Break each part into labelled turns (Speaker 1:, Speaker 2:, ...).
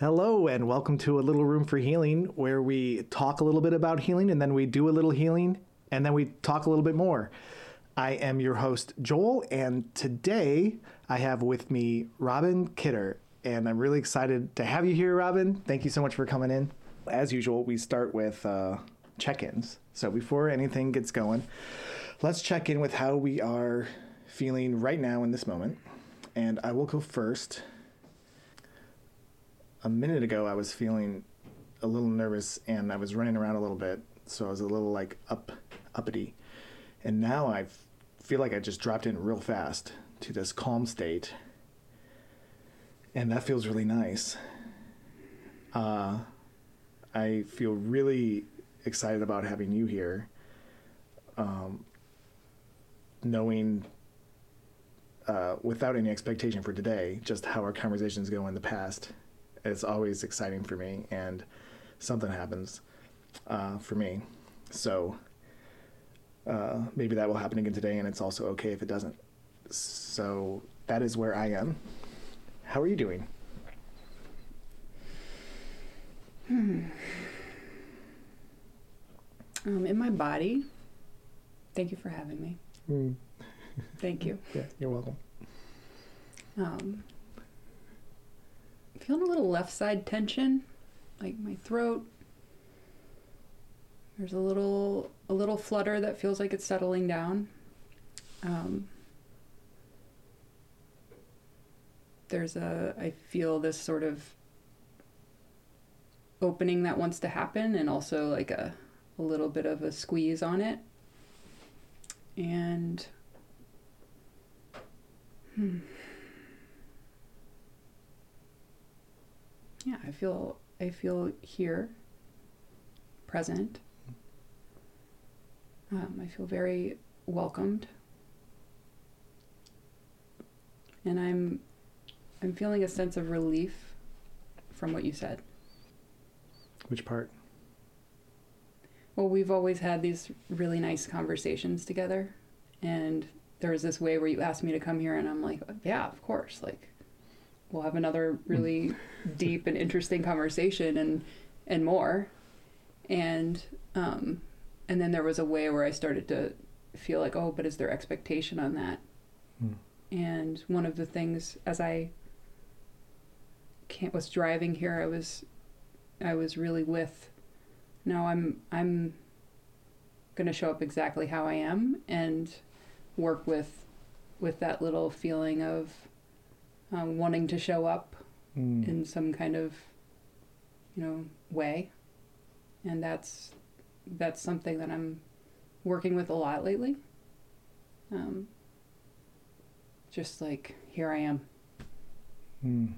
Speaker 1: Hello, and welcome to A Little Room for Healing, where we talk a little bit about healing and then we do a little healing and then we talk a little bit more. I am your host, Joel, and today I have with me Robin Kidder, and I'm really excited to have you here, Robin. Thank you so much for coming in. As usual, we start with uh, check ins. So before anything gets going, let's check in with how we are feeling right now in this moment. And I will go first a minute ago I was feeling a little nervous and I was running around a little bit, so I was a little like up uppity. And now I feel like I just dropped in real fast to this calm state. And that feels really nice. Uh, I feel really excited about having you here. Um, knowing uh, without any expectation for today, just how our conversations go in the past it's always exciting for me, and something happens uh, for me. So uh, maybe that will happen again today, and it's also okay if it doesn't. So that is where I am. How are you doing?
Speaker 2: Hmm. Um, in my body. Thank you for having me. Mm. Thank you.
Speaker 1: Yeah, you're welcome.
Speaker 2: Um, feeling a little left side tension, like my throat. There's a little a little flutter that feels like it's settling down. Um, there's a I feel this sort of opening that wants to happen and also like a a little bit of a squeeze on it. And hmm. Yeah, I feel I feel here, present. Um, I feel very welcomed, and I'm I'm feeling a sense of relief from what you said.
Speaker 1: Which part?
Speaker 2: Well, we've always had these really nice conversations together, and there was this way where you asked me to come here, and I'm like, yeah, of course, like we'll have another really deep and interesting conversation and and more and um and then there was a way where I started to feel like oh but is there expectation on that hmm. and one of the things as I can't was driving here I was I was really with no I'm I'm going to show up exactly how I am and work with with that little feeling of um, wanting to show up mm. in some kind of you know way and that's that's something that i'm working with a lot lately um, just like here i am mm.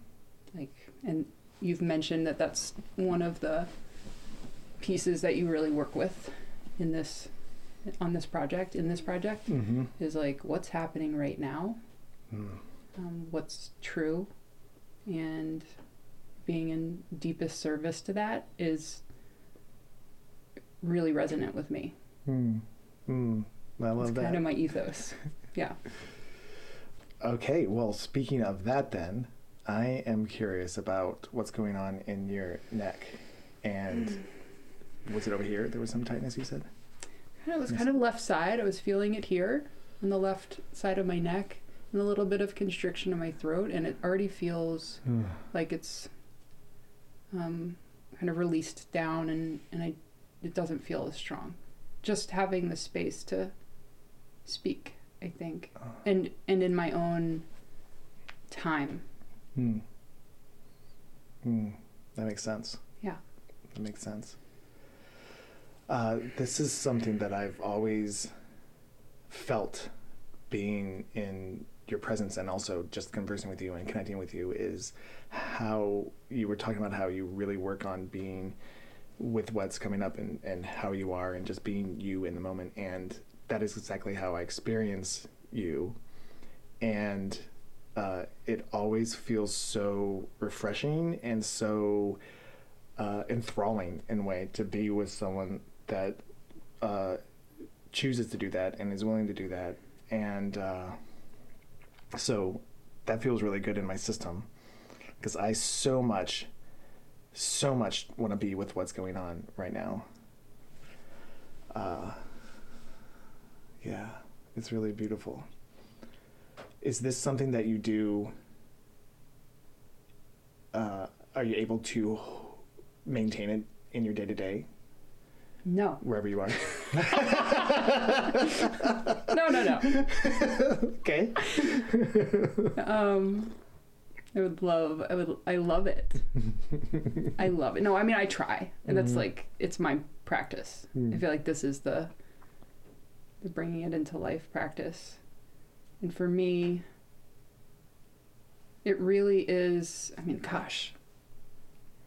Speaker 2: like and you've mentioned that that's one of the pieces that you really work with in this on this project in this project mm-hmm. is like what's happening right now mm um, what's true and being in deepest service to that is really resonant with me. Mm.
Speaker 1: Mm. I love
Speaker 2: it's
Speaker 1: that.
Speaker 2: kind of my ethos. yeah.
Speaker 1: Okay, well, speaking of that, then, I am curious about what's going on in your neck. And was it over here? There was some tightness, you said?
Speaker 2: It was kind of left side. I was feeling it here on the left side of my neck and a little bit of constriction in my throat, and it already feels like it's um, kind of released down, and and I it doesn't feel as strong. Just having the space to speak, I think, uh. and and in my own time. Hmm.
Speaker 1: Hmm. That makes sense.
Speaker 2: Yeah.
Speaker 1: That makes sense. Uh, this is something that I've always felt being in your presence and also just conversing with you and connecting with you is how you were talking about how you really work on being with what's coming up and, and how you are and just being you in the moment. And that is exactly how I experience you. And uh, it always feels so refreshing and so uh, enthralling in a way to be with someone that uh, chooses to do that and is willing to do that. And uh, so that feels really good in my system because I so much so much want to be with what's going on right now. Uh, yeah, it's really beautiful. Is this something that you do? Uh, are you able to maintain it in your day to day,
Speaker 2: No.
Speaker 1: wherever you are?
Speaker 2: No, no, no.
Speaker 1: okay.
Speaker 2: Um, I would love. I would. I love it. I love it. No, I mean I try, and that's
Speaker 1: Mhm.
Speaker 2: like it's my practice. I feel like this is the the bringing it into life practice, and for me, it really is. I mean, gosh,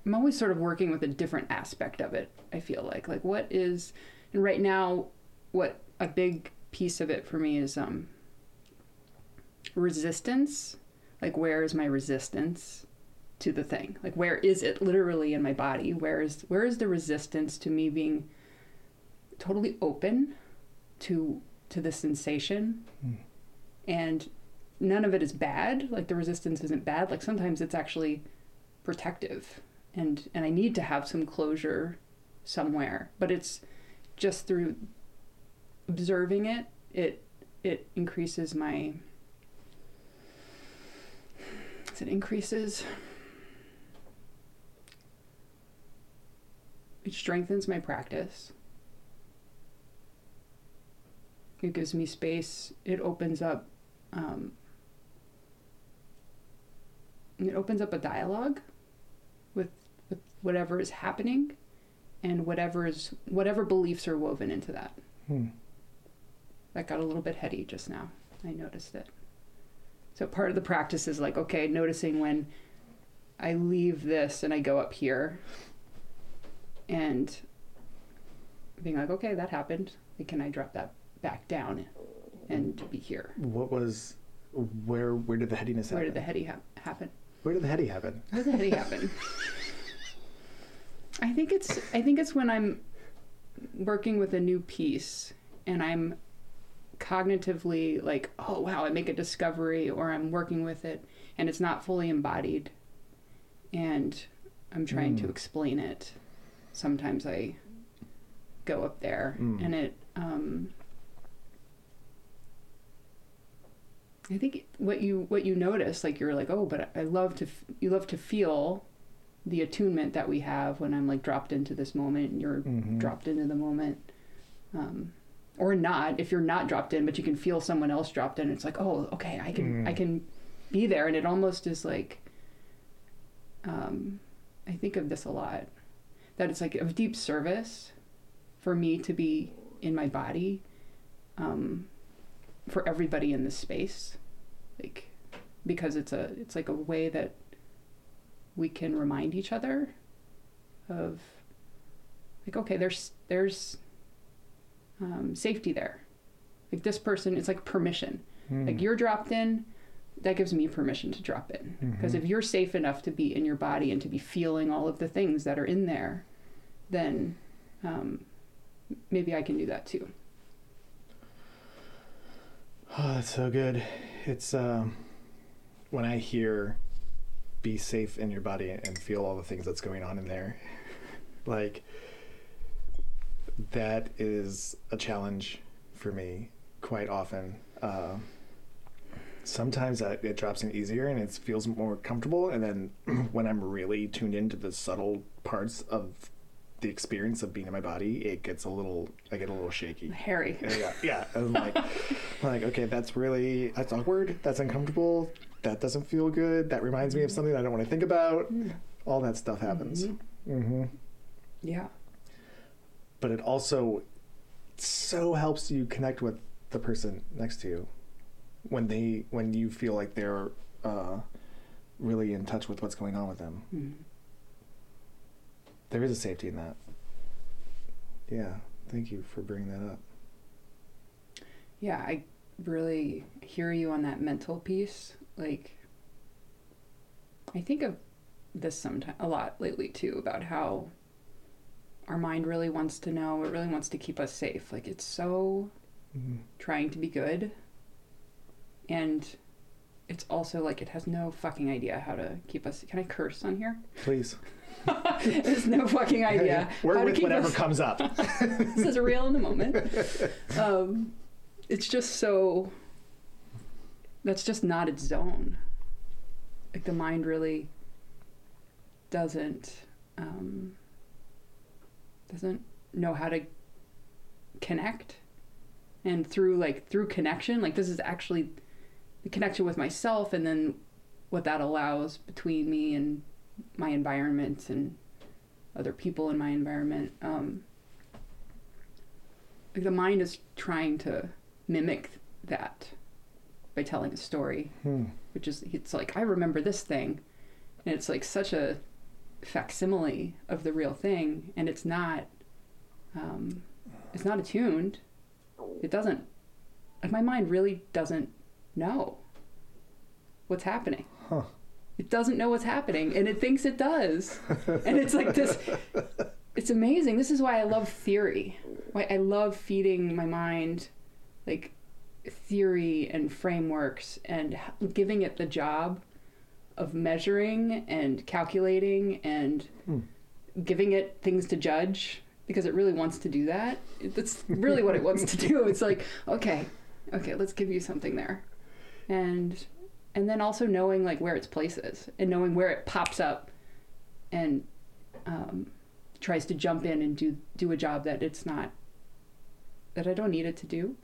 Speaker 2: I'm always sort of working with a different aspect of it. I feel like like what is, and right now, what a big piece of it for me is um resistance. Like where is my resistance to the thing? Like where is it literally in my body? Where is where is the resistance to me being totally open to to the sensation?
Speaker 1: Hmm.
Speaker 2: and none of it is bad. Like the resistance isn't bad. Like sometimes it's actually protective. And and I need to have some closure somewhere. But it's just through observing it it it increases my it increases it strengthens my practice it gives me space it opens up um, it opens up a dialogue with with whatever is happening and whatever is whatever beliefs are woven into that
Speaker 1: Hmm.
Speaker 2: That got a little bit heady just now. I noticed it. So part of the practice is like, okay, noticing when I leave this and I go up here and being like, okay, that happened. Like, can I drop that back down and be here?
Speaker 1: What was? Where? Where did the headiness happen?
Speaker 2: Where did the heady ha- happen?
Speaker 1: Where did the heady happen?
Speaker 2: Where did the heady happen? I think it's I think it's when I'm working with a new piece and I'm cognitively like, oh wow, I make a discovery or I'm working with it and it's not fully embodied and I'm trying to
Speaker 1: Mm.
Speaker 2: explain it. Sometimes I go up there
Speaker 1: Mm.
Speaker 2: and it um I think what you what you notice, like you're like, oh, but I love to f- you love to feel the attunement that we have when I'm like dropped into this moment and you're
Speaker 1: Mhm.
Speaker 2: dropped into the moment, um, or not. If you're not dropped in, but you can feel someone else dropped in, it's like, oh, okay, I can
Speaker 1: Mm.
Speaker 2: I can be there, and it almost is like, um, I think of this a lot, that it's like of deep service for me to be in my body, um, for everybody in this space, like because it's a it's like a way that we can remind each other of like okay there's there's um, safety there like this person it's like permission
Speaker 1: Hmm.
Speaker 2: like you're dropped in that gives me permission to drop in because
Speaker 1: Mhm.
Speaker 2: if you're safe enough to be in your body and to be feeling all of the things that are in there then um, maybe i can do that too
Speaker 1: Oh, that's so good. It's um, when I hear "be safe in your body" and feel all the things that's going on in there, like that is a challenge for me quite often. Uh, sometimes I, it drops in easier and it feels more comfortable, and then when I'm really tuned into the subtle parts of the experience of being in my body, it gets a little. I get a little shaky.
Speaker 2: harry
Speaker 1: Yeah, yeah. I'm like, like, okay, that's really that's awkward. That's uncomfortable. That doesn't feel good. That reminds me of something I don't want to think about. All that stuff happens.
Speaker 2: Mhm.
Speaker 1: hmm
Speaker 2: yeah
Speaker 1: But it also so helps you connect with the person next to you when they when you feel like they're uh, really in touch with what's going on with them.
Speaker 2: Mhm.
Speaker 1: There is a safety in that. Yeah. Thank you for bringing that up.
Speaker 2: Yeah, I really hear you on that mental piece. Like, I think of this sometimes a lot lately too about how our mind really wants to know. It really wants to keep us safe. Like, it's so
Speaker 1: Mhm.
Speaker 2: trying to be good, and it's also like it has no fucking idea how to keep us. Can I curse on here?
Speaker 1: Please.
Speaker 2: has no fucking idea
Speaker 1: We're
Speaker 2: how
Speaker 1: with whatever
Speaker 2: us.
Speaker 1: comes up.
Speaker 2: this is real in the moment. Um, it's just so. That's just not its zone. Like the mind really doesn't um, doesn't know how to connect, and through like through connection, like this is actually the connection with myself, and then what that allows between me and my environment and other people in my environment. Um, like the mind is trying to mimic that by telling a story
Speaker 1: Hmm.
Speaker 2: which is it's like i remember this thing and it's like such a facsimile of the real thing and it's not um, it's not attuned. It doesn't like my mind really doesn't know what's happening.
Speaker 1: Huh.
Speaker 2: it doesn't know what's happening and it thinks it does. And it's like this it's amazing. This is why i love theory. Why i love feeding my mind like theory and frameworks and giving it the job of measuring and calculating and
Speaker 1: Hmm.
Speaker 2: giving it things to judge because it really wants to do that. That's really what it wants to do. It's like okay okay let's give you something there. And and then also knowing like where its place is and knowing where it pops up and um, tries to jump in and do do a job that it's not that I don't need it to do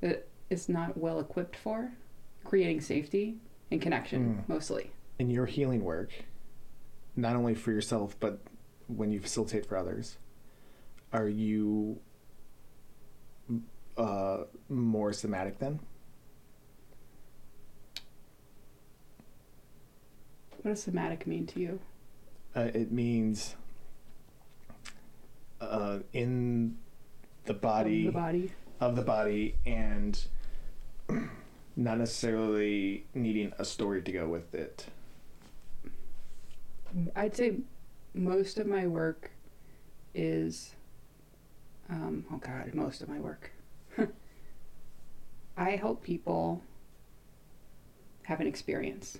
Speaker 2: that it's not well equipped for. Creating safety and connection
Speaker 1: Mm.
Speaker 2: mostly
Speaker 1: In your healing work, not only for yourself, but when you facilitate for others, are you uh, more somatic then?
Speaker 2: what does somatic mean to you
Speaker 1: Uh, it means uh, in the body
Speaker 2: the body
Speaker 1: of the body and not necessarily needing a story to go with it.
Speaker 2: I'd say most of my work is, um, oh God, most of my work. I help people have an experience,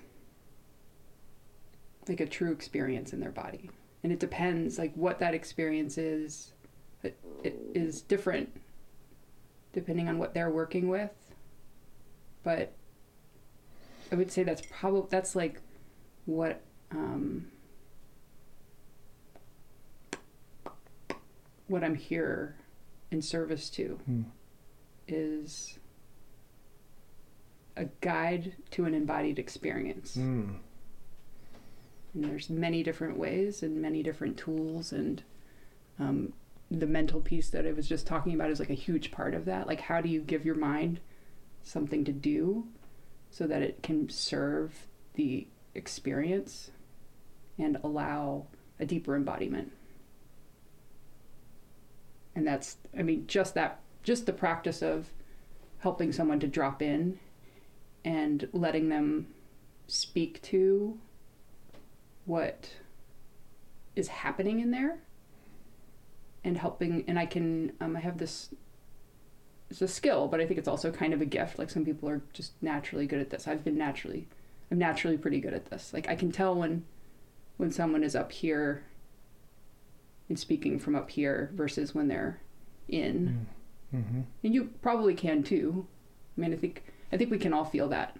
Speaker 2: like a true experience in their body. And it depends, like, what that experience is. It, it is different depending on what they're working with. But I would say that's probably, that's like what, um, what I'm here in service to
Speaker 1: Hmm.
Speaker 2: is a guide to an embodied experience.
Speaker 1: Mm.
Speaker 2: And there's many different ways and many different tools and um, the mental piece that I was just talking about is like a huge part of that. Like how do you give your mind something to do so that it can serve the experience and allow a deeper embodiment. And that's I mean just that just the practice of helping someone to drop in and letting them speak to what is happening in there and helping and i can um, i have this it's a skill but i think it's also kind of a gift like some people are just naturally good at this i've been naturally i'm naturally pretty good at this like i can tell when when someone is up here and speaking from up here versus when they're in
Speaker 1: Mm-hmm.
Speaker 2: and you probably can too. I mean, I think I think we can all feel that.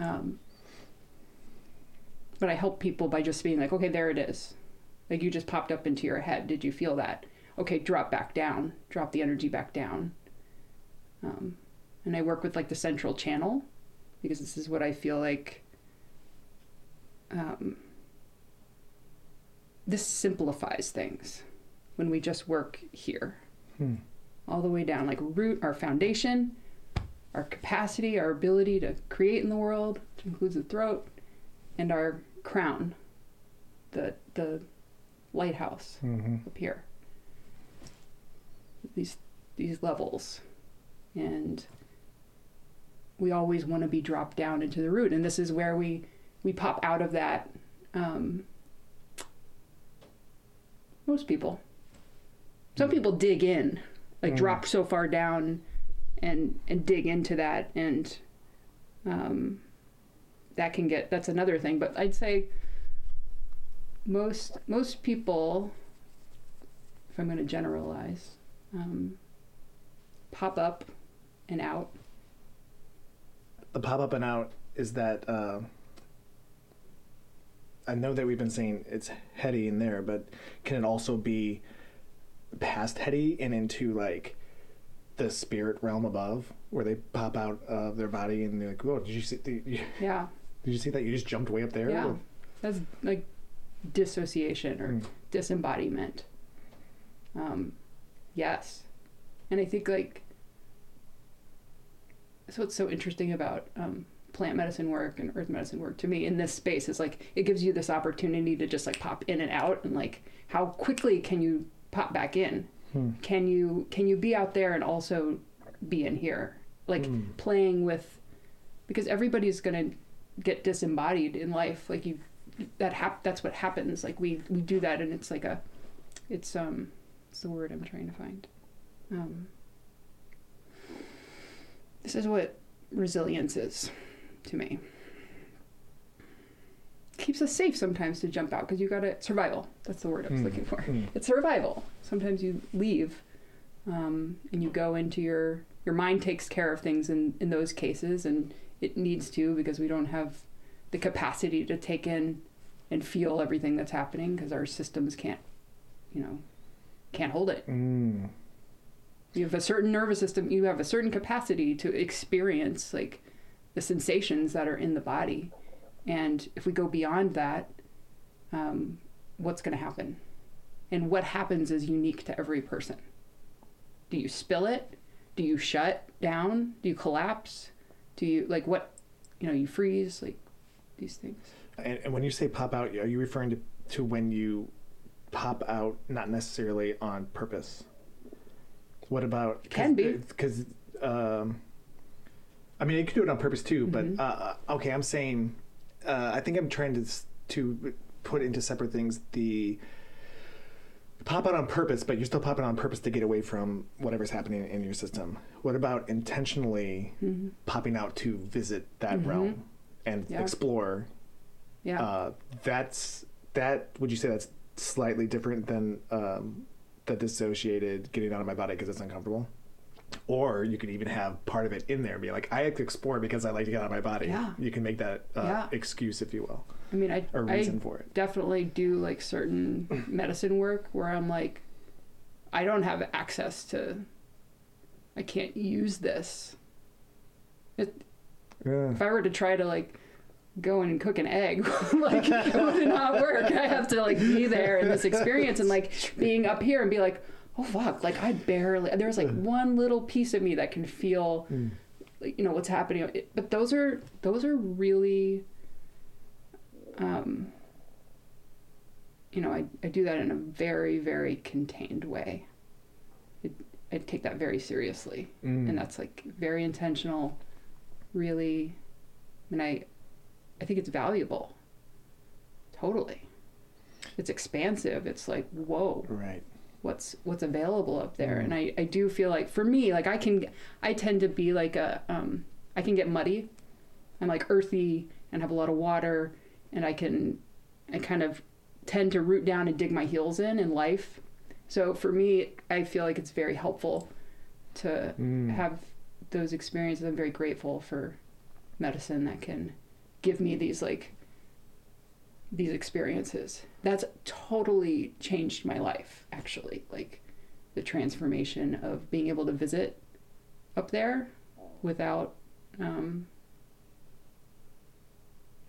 Speaker 2: Um, but I help people by just being like, okay, there it is. Like you just popped up into your head. Did you feel that? Okay, drop back down. Drop the energy back down. Um, and I work with like the central channel because this is what I feel like. Um, this simplifies things when we just work here
Speaker 1: Hmm.
Speaker 2: all the way down like root our foundation our capacity our ability to create in the world which includes the throat and our crown the the lighthouse
Speaker 1: Mm-hmm.
Speaker 2: up here these these levels and we always want to be dropped down into the root and this is where we we pop out of that um, most people some people dig in like
Speaker 1: Mm.
Speaker 2: drop so far down and and dig into that and um that can get that's another thing. But I'd say most most people, if I'm going to generalize, um, pop up and out.
Speaker 1: The pop up and out is that uh, I know that we've been saying it's heady in there, but can it also be past heady and into like the spirit realm above, where they pop out of their body and they're like, "Whoa, did you see? Did you,
Speaker 2: Yeah,
Speaker 1: did you see that? You just jumped way up there."
Speaker 2: yeah, that's like dissociation or
Speaker 1: Mm.
Speaker 2: disembodiment. Um, yes, and I think like so. What's so interesting about um, plant medicine work and earth medicine work to me in this space is like it gives you this opportunity to just like pop in and out, and like how quickly can you pop back in?
Speaker 1: Hmm.
Speaker 2: Can you can you be out there and also be in here? Like
Speaker 1: Mm.
Speaker 2: playing with because everybody's gonna get disembodied in life. Like you that hap- that's what happens. Like we we do that and it's like a it's um it's the word I'm trying to find? Um this is what resilience is to me. Keeps us safe sometimes to jump out because you gotta survival. That's the word I was
Speaker 1: Mm.
Speaker 2: looking for
Speaker 1: Mm.
Speaker 2: it's survival. Sometimes you leave um, and you go into your your mind takes care of things in in those cases, and it needs to because we don't have the capacity to take in and feel everything that's happening because our systems can't, you know, can't hold it.
Speaker 1: Mm.
Speaker 2: You have a certain nervous system. You have a certain capacity to experience like the sensations that are in the body, and if we go beyond that, um, what's going to happen? And what happens is unique to every person. Do you spill it? Do you shut down? Do you collapse? Do you like what? You know, you freeze like these things.
Speaker 1: And, and when you say pop out, are you referring to, to when you pop out, not necessarily on purpose? What about?
Speaker 2: Can be.
Speaker 1: because um, I mean, you could do it on purpose too.
Speaker 2: Mhm.
Speaker 1: But uh, okay, I'm saying, uh, I think I'm trying to to put into separate things the pop out on purpose, but you're still popping on purpose to get away from whatever's happening in your system. What about intentionally
Speaker 2: Mm-hmm.
Speaker 1: popping out to visit that
Speaker 2: Mhm.
Speaker 1: realm and
Speaker 2: Yeah.
Speaker 1: explore?
Speaker 2: Yeah.
Speaker 1: Uh, that's that. Would you say that's slightly different than um, the dissociated getting out of my body because it's uncomfortable? Or you could even have part of it in there, be like, I like to explore because I like to get out of my body.
Speaker 2: Yeah.
Speaker 1: You can make that uh,
Speaker 2: Yeah.
Speaker 1: excuse, if you will,
Speaker 2: I mean, I
Speaker 1: or
Speaker 2: I
Speaker 1: reason for it.
Speaker 2: definitely do like certain medicine work where I'm like, I don't have access to, I can't use this. It,
Speaker 1: Yeah.
Speaker 2: if I were to try to like go in and cook an egg, like it would not work. I have to like be there in this experience and like being up here and be like, oh fuck, like I barely. There's like one little piece of me that can feel,
Speaker 1: Mm.
Speaker 2: you know, what's happening. But those are those are really, um, you know, I I do that in a very very contained way. It, I take that very seriously
Speaker 1: Mm.
Speaker 2: and that's like very intentional really i mean i i think it's valuable totally it's expansive it's like whoa
Speaker 1: right.
Speaker 2: what's what's available up there
Speaker 1: Mm.
Speaker 2: and i i do feel like for me like i can i tend to be like a um i can get muddy i'm like earthy and have a lot of water and i can i kind of tend to root down and dig my heels in in life so for me i feel like it's very helpful to
Speaker 1: Mm.
Speaker 2: have those experiences. I'm very grateful for medicine that can give me these like these experiences. That's totally changed my life actually. Like the transformation of being able to visit up there without um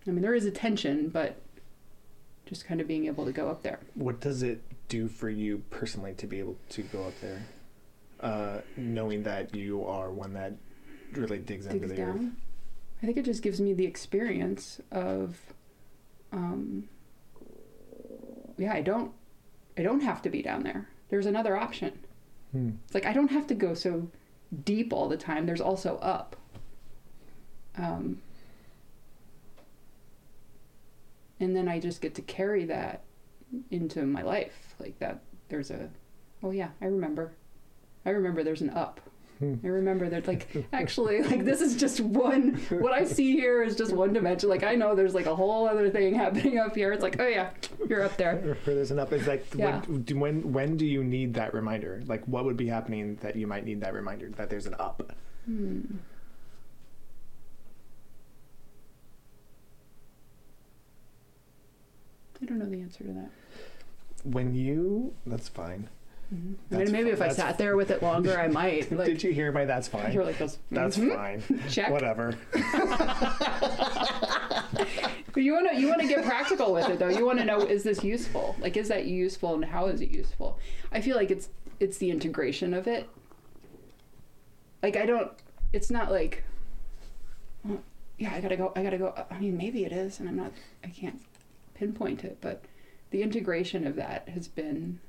Speaker 2: I mean there is a tension, but just kind of being able to go up there.
Speaker 1: What does it do for you personally to be able to go up there, uh, knowing that you are one that really digs, into
Speaker 2: digs
Speaker 1: the earth?
Speaker 2: I think it just gives me the experience of, um, yeah, I don't, I don't have to be down there. There's another option.
Speaker 1: Hmm.
Speaker 2: It's like I don't have to go so deep all the time. There's also up. Um, and then I just get to carry that into my life, like that. There's a, oh yeah, I remember. I remember there's an up. I remember that, like, actually, like, this is just one, what I see here is just one dimension. Like, I know there's like a whole other thing happening up here. It's like, oh, yeah, you're up there.
Speaker 1: There's an up. It's like
Speaker 2: Yeah.
Speaker 1: when, do- when when do you need that reminder? Like what would be happening that you might need that reminder that there's an up?
Speaker 2: Hmm. I don't know the answer to that.
Speaker 1: When you that's fine.
Speaker 2: I mean, maybe
Speaker 1: fi-
Speaker 2: if I
Speaker 1: that's
Speaker 2: sat there with it longer, I might. Like,
Speaker 1: Did you hear my that's fine?
Speaker 2: you're like.
Speaker 1: That's
Speaker 2: mhm,
Speaker 1: fine.
Speaker 2: Check.
Speaker 1: Whatever.
Speaker 2: But you want to you want to get practical with it though. You want to know is this useful? Like is that useful and how is it useful? I feel like it's it's the integration of it. Like I don't it's not like well, yeah, I got to go I got to go I mean maybe it is and I'm not I can't pinpoint it, but the integration of that has been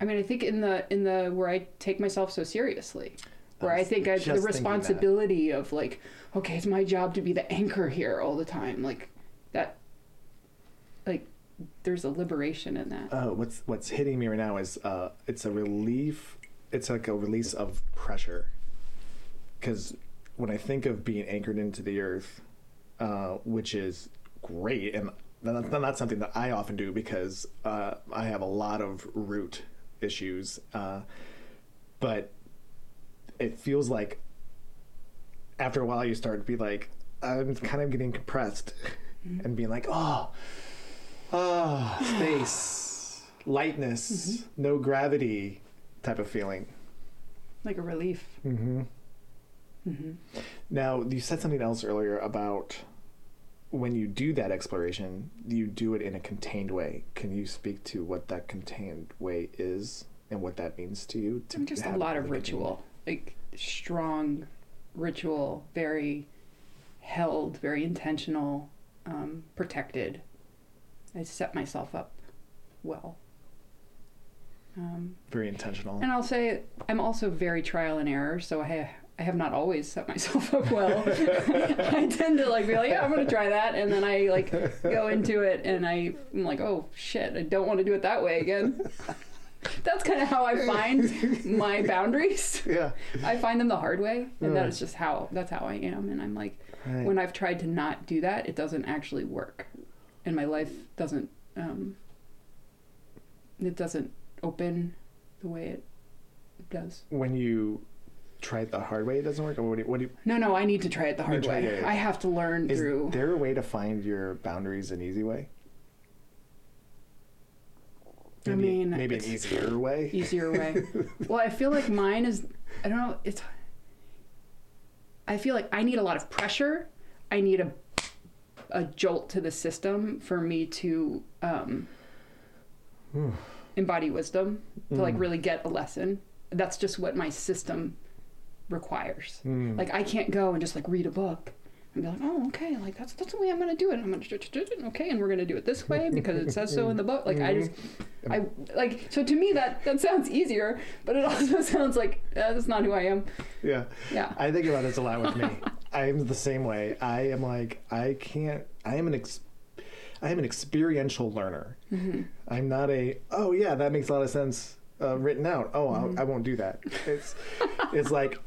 Speaker 2: I mean, I think in the in the where I take myself so seriously, where I
Speaker 1: was
Speaker 2: think I, the responsibility of like, okay, it's my job to be the anchor here all the time, like that, like there's a liberation in that.
Speaker 1: Uh, what's what's hitting me right now is uh, it's a relief. It's like a release of pressure. Because when I think of being anchored into the earth, uh, which is great, and that's not something that I often do because uh, I have a lot of root issues, uh, but it feels like after a while you start to be like, I'm kind of getting compressed and being like, oh, Ah, space, lightness, no gravity type of feeling.
Speaker 2: like a relief.
Speaker 1: Mm-hmm.
Speaker 2: hmm
Speaker 1: Now, you said something else earlier about when you do that exploration, you do it in a contained way. Can you speak to what that contained way is and what that means to you? To
Speaker 2: Just a lot of ritual, like strong ritual, very held, very intentional, um, protected. I set myself up well. Um,
Speaker 1: Very intentional.
Speaker 2: And I'll say I'm also very trial and error, so I I have not always set myself up well. I tend to like be like, yeah, I'm gonna try that, and then I like go into it, and I, I'm like, oh shit, I don't want to do it that way again. That's kind of how I find my boundaries.
Speaker 1: Yeah.
Speaker 2: I find them the hard way, and that is just how that's how I am. And I'm like,
Speaker 1: Right.
Speaker 2: when I've tried to not do that, it doesn't actually work, and my life doesn't. Um, it doesn't open the way it does.
Speaker 1: when you try it the hard way, it doesn't work. Or what do you, what do you,
Speaker 2: No, no, I need to try it the hard way.
Speaker 1: yeah.
Speaker 2: I have to learn
Speaker 1: is
Speaker 2: through.
Speaker 1: there a way to find your boundaries an easy way?
Speaker 2: I mean,
Speaker 1: maybe an easier way.
Speaker 2: easier way. well, I feel like mine is. I don't know. It's. I feel like I need a lot of pressure. I need a a jolt to the system for me to um, embody wisdom to like
Speaker 1: Mm.
Speaker 2: really get a lesson. That's just what my system requires.
Speaker 1: Mm.
Speaker 2: Like I can't go and just like read a book and be like, oh, okay, like that's that's the way I'm gonna do it. I'm gonna do it, okay, and we're gonna do it this way because it says so in the book. Like I just, I like so to me that that sounds easier, but it also sounds like uh, that's not who I am.
Speaker 1: yeah.
Speaker 2: Yeah.
Speaker 1: I think about this a lot with me. I'm the same way. I am like I can't. I am an ex. I am an experiential learner.
Speaker 2: Mm-hmm.
Speaker 1: I'm not a. Oh yeah, that makes a lot of sense. Uh, written out. Oh,
Speaker 2: Mm-hmm.
Speaker 1: I won't do that. It's. it's like.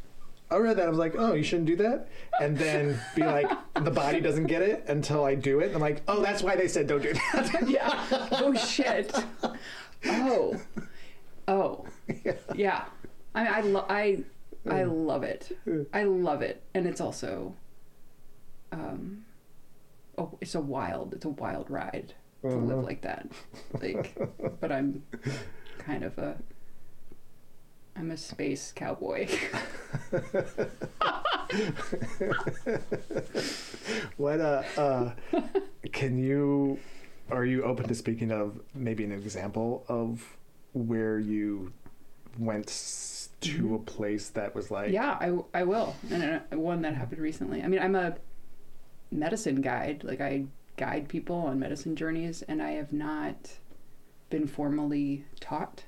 Speaker 1: I read that. I was like, oh, you shouldn't do that. And then be like, the body doesn't get it until I do it. I'm like, oh, that's why they said don't do that.
Speaker 2: yeah. Oh shit. Oh. Oh. Yeah. I mean, I lo- I I love it. I love it, and it's also. Um, oh, it's a wild. It's a wild ride to live
Speaker 1: Uh-huh.
Speaker 2: like that. Like, but I'm kind of a. I'm a space cowboy.
Speaker 1: What uh, uh can you are you open to speaking of maybe an example of where you went to a place that was like
Speaker 2: Mm-hmm. yeah, I, I will. And uh, one that happened recently. I mean, I'm a medicine guide. Like, I guide people on medicine journeys, and I have not been formally taught.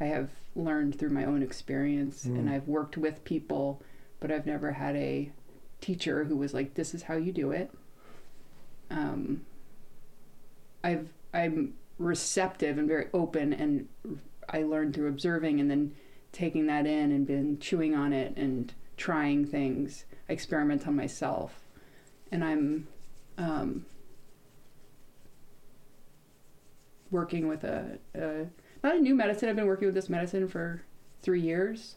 Speaker 2: I have learned through my own experience, and
Speaker 1: Mm.
Speaker 2: I've worked with people, but I've never had a teacher who was like, "This is how you do it." Um, I've I'm receptive and very open, and I learned through observing and then taking that in and been chewing on it and trying things, I experiment on myself, and I'm um, working with a, a not a new medicine. I've been working with this medicine for three years,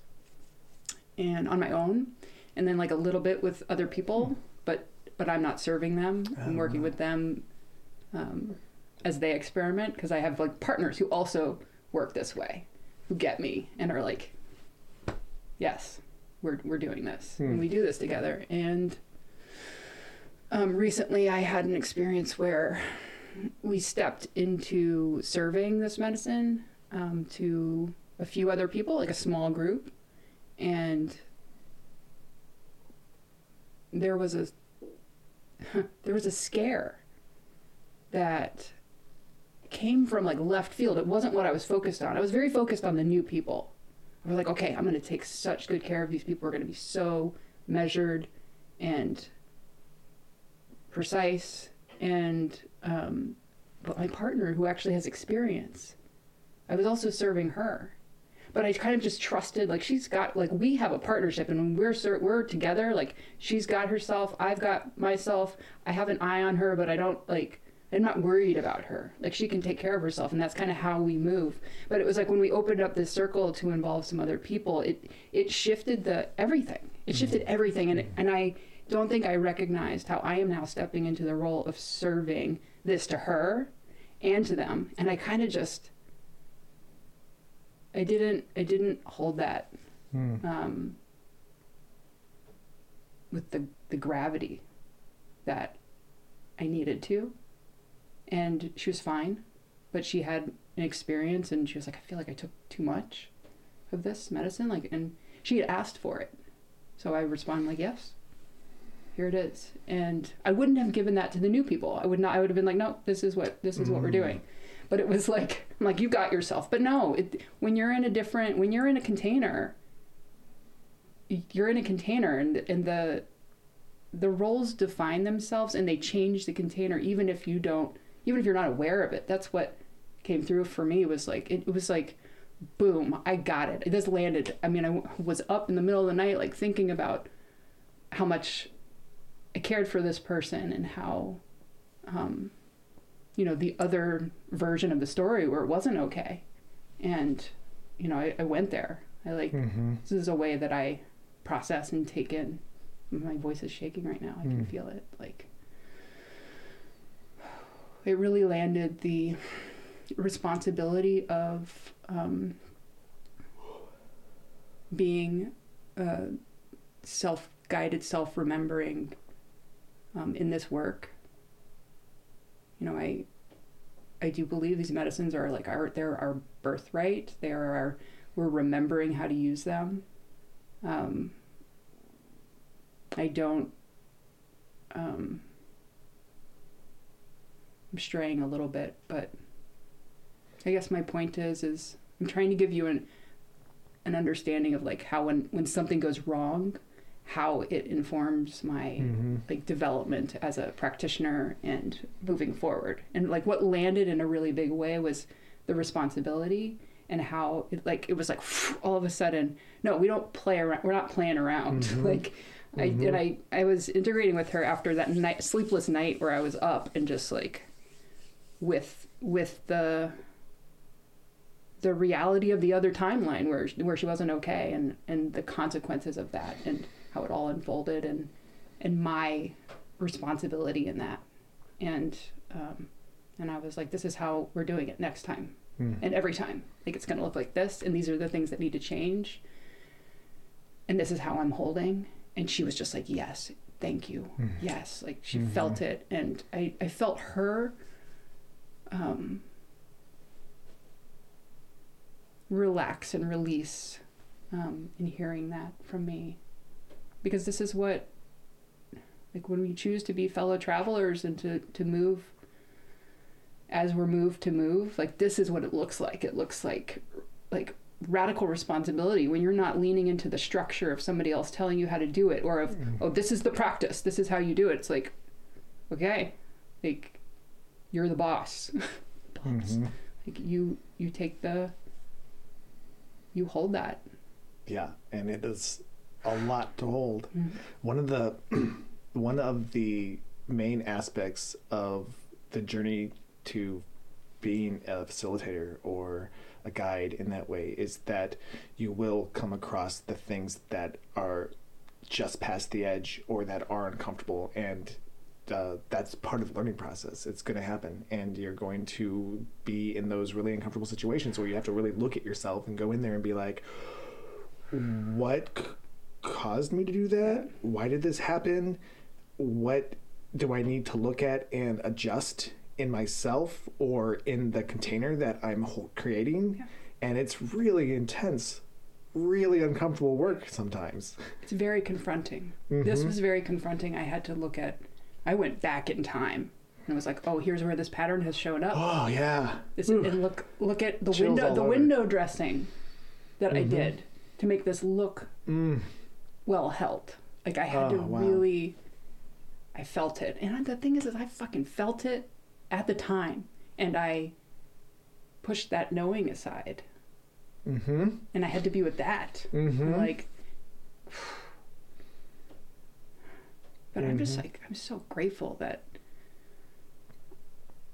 Speaker 2: and on my own, and then like a little bit with other people, but but I'm not serving them. I'm working with them um, as they experiment because I have like partners who also work this way, who get me and are like, yes, we're we're doing this
Speaker 3: Hmm.
Speaker 2: and we do this together. And um, recently, I had an experience where we stepped into serving this medicine um, to a few other people, like a small group, and there was a there was a scare that came from like left field. It wasn't what I was focused on. I was very focused on the new people. I was like, okay, I'm going to take such good care of these people. We're going to be so measured and precise. And um, but my partner, who actually has experience, I was also serving her. But I kind of just trusted, like she's got, like we have a partnership, and when we're ser- we're together, like she's got herself, I've got myself. I have an eye on her, but I don't like. I'm not worried about her. Like she can take care of herself, and that's kind of how we move. But it was like when we opened up this circle to involve some other people, it it shifted the everything. It mm-hmm. shifted everything, and mm-hmm. and I don't think I recognized how I am now stepping into the role of serving this to her and to them, and I kind of just I didn't I didn't hold that
Speaker 3: Hmm.
Speaker 2: um, with the the gravity that I needed to. And she was fine, but she had an experience and she was like, I feel like I took too much of this medicine. Like, and she had asked for it. So I responded like, yes, here it is. And I wouldn't have given that to the new people. I would not, I would have been like, no, this is what, this is what we're
Speaker 3: Mm.
Speaker 2: doing. But it was like, I'm like, you got yourself. But no, it, when you're in a different, when you're in a container, you're in a container and, and the, the roles define themselves and they change the container even if you don't even if you're not aware of it. That's what came through for me was like it, was like boom i got it. This landed. I mean i was up in the middle of the night like thinking about how much i cared for this person and how um you know the other version of the story where it wasn't okay and you know i, I went there i like
Speaker 3: Mm-hmm.
Speaker 2: this is a way that I process and take in. My voice is shaking right now. I can
Speaker 3: Mm.
Speaker 2: feel it. Like it really landed the responsibility of um, being uh, self-guided, self-remembering um, in this work. You know, I I do believe these medicines are like our they're our birthright. They are our we're remembering how to use them. Um, I don't. Um, I'm straying a little bit, but I guess my point is is I'm trying to give you an an understanding of like how when when something goes wrong, how it informs my
Speaker 3: Mm-hmm.
Speaker 2: like development as a practitioner and moving forward. And like what landed in a really big way was the responsibility and how it like it was like all of a sudden no we don't play around we're not playing around
Speaker 3: Mhm.
Speaker 2: like I
Speaker 3: Mhm.
Speaker 2: and I I was integrating with her after that night sleepless night where I was up and just like with with the the reality of the other timeline where where she wasn't okay and and the consequences of that and how it all unfolded and and my responsibility in that. And um and I was like this is how we're doing it next time
Speaker 3: Mm-hmm.
Speaker 2: and every time. Like it's going to look like this and these are the things that need to change. And this is how i'm holding. And she was just like yes thank you.
Speaker 3: Mhm.
Speaker 2: yes. Like she
Speaker 3: Mhm.
Speaker 2: felt it. And i i felt her um relax and release um in hearing that from me because this is what like when we choose to be fellow travelers and to to move as we're moved to move like this is what it looks like it looks like like radical responsibility when you're not leaning into the structure of somebody else telling you how to do it or of oh this is the practice this is how you do it it's like okay like you're the boss boss
Speaker 3: Mm-hmm.
Speaker 2: like you you take the you hold that.
Speaker 1: Yeah, and it is a lot to hold.
Speaker 2: Mm.
Speaker 1: One of the one of the main aspects of the journey to being a facilitator or a guide in that way is that you will come across the things that are just past the edge or that are uncomfortable and uh, that's part of the learning process. It's going to happen, and you're going to be in those really uncomfortable situations where you have to really look at yourself and go in there and be like, "What caused me to do that? Why did this happen? What do I need to look at and adjust in myself or in the container that I'm creating?"
Speaker 2: Yeah.
Speaker 1: And it's really intense, really uncomfortable work sometimes.
Speaker 2: It's very confronting. This
Speaker 1: Mhm.
Speaker 2: was very confronting. I had to look at, I went back in time and was like, oh, here's where this pattern has shown up.
Speaker 1: Oh yeah.
Speaker 2: This, and look, look at the
Speaker 1: Chills
Speaker 2: window, the
Speaker 1: over.
Speaker 2: window dressing that I
Speaker 1: Mhm.
Speaker 2: did to make this look
Speaker 1: Mm.
Speaker 2: Well held. Like I had
Speaker 1: Oh,
Speaker 2: to
Speaker 1: wow.
Speaker 2: really, I felt it. And the thing is, is I fucking felt it at the time, and I pushed that knowing aside,
Speaker 1: Mm-hmm.
Speaker 2: and I had to be with that.
Speaker 1: Mm-hmm.
Speaker 2: Like, but I'm just
Speaker 1: Mhm.
Speaker 2: like, I'm so grateful that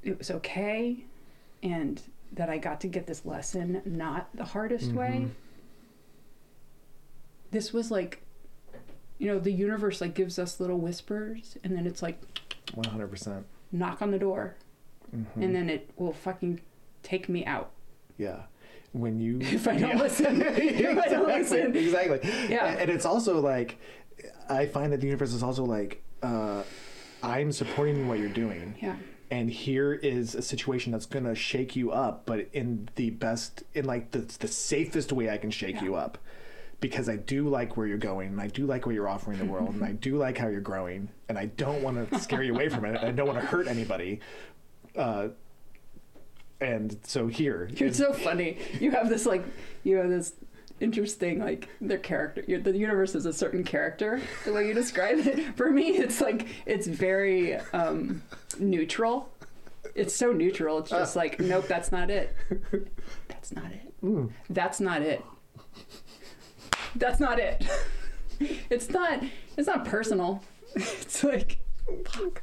Speaker 2: it was okay, and that I got to get this lesson not the hardest way.
Speaker 1: Mhm.
Speaker 2: This was like, you know, the universe like gives us little whispers, and then it's like
Speaker 1: One hundred percent.
Speaker 2: knock on the door,
Speaker 1: Mm-hmm.
Speaker 2: and then it will fucking take me out
Speaker 1: Yeah. When you
Speaker 2: if I don't listen. if I don't
Speaker 1: exactly.
Speaker 2: listen.
Speaker 1: Exactly.
Speaker 2: Yeah.
Speaker 1: And it's also like I find that the universe is also like uh I'm supporting what you're doing.
Speaker 2: Yeah.
Speaker 1: And here is a situation that's gonna shake you up, but in the best in like the the safest way I can shake
Speaker 2: Yeah.
Speaker 1: you up. Because I do like where you're going, and I do like what you're offering the world, and I do like how you're growing, and I don't want to scare you away from it. and I don't want to hurt anybody. Uh, and so here,
Speaker 2: You're so funny. You have this like, you have this interesting like their character. the universe is a certain character. The way you describe it, for me, it's like it's very um, neutral. It's so neutral. It's just like, nope, that's not it. That's not it.
Speaker 1: Mm.
Speaker 2: That's not it. That's not it. It's not. It's not personal. It's like, fuck.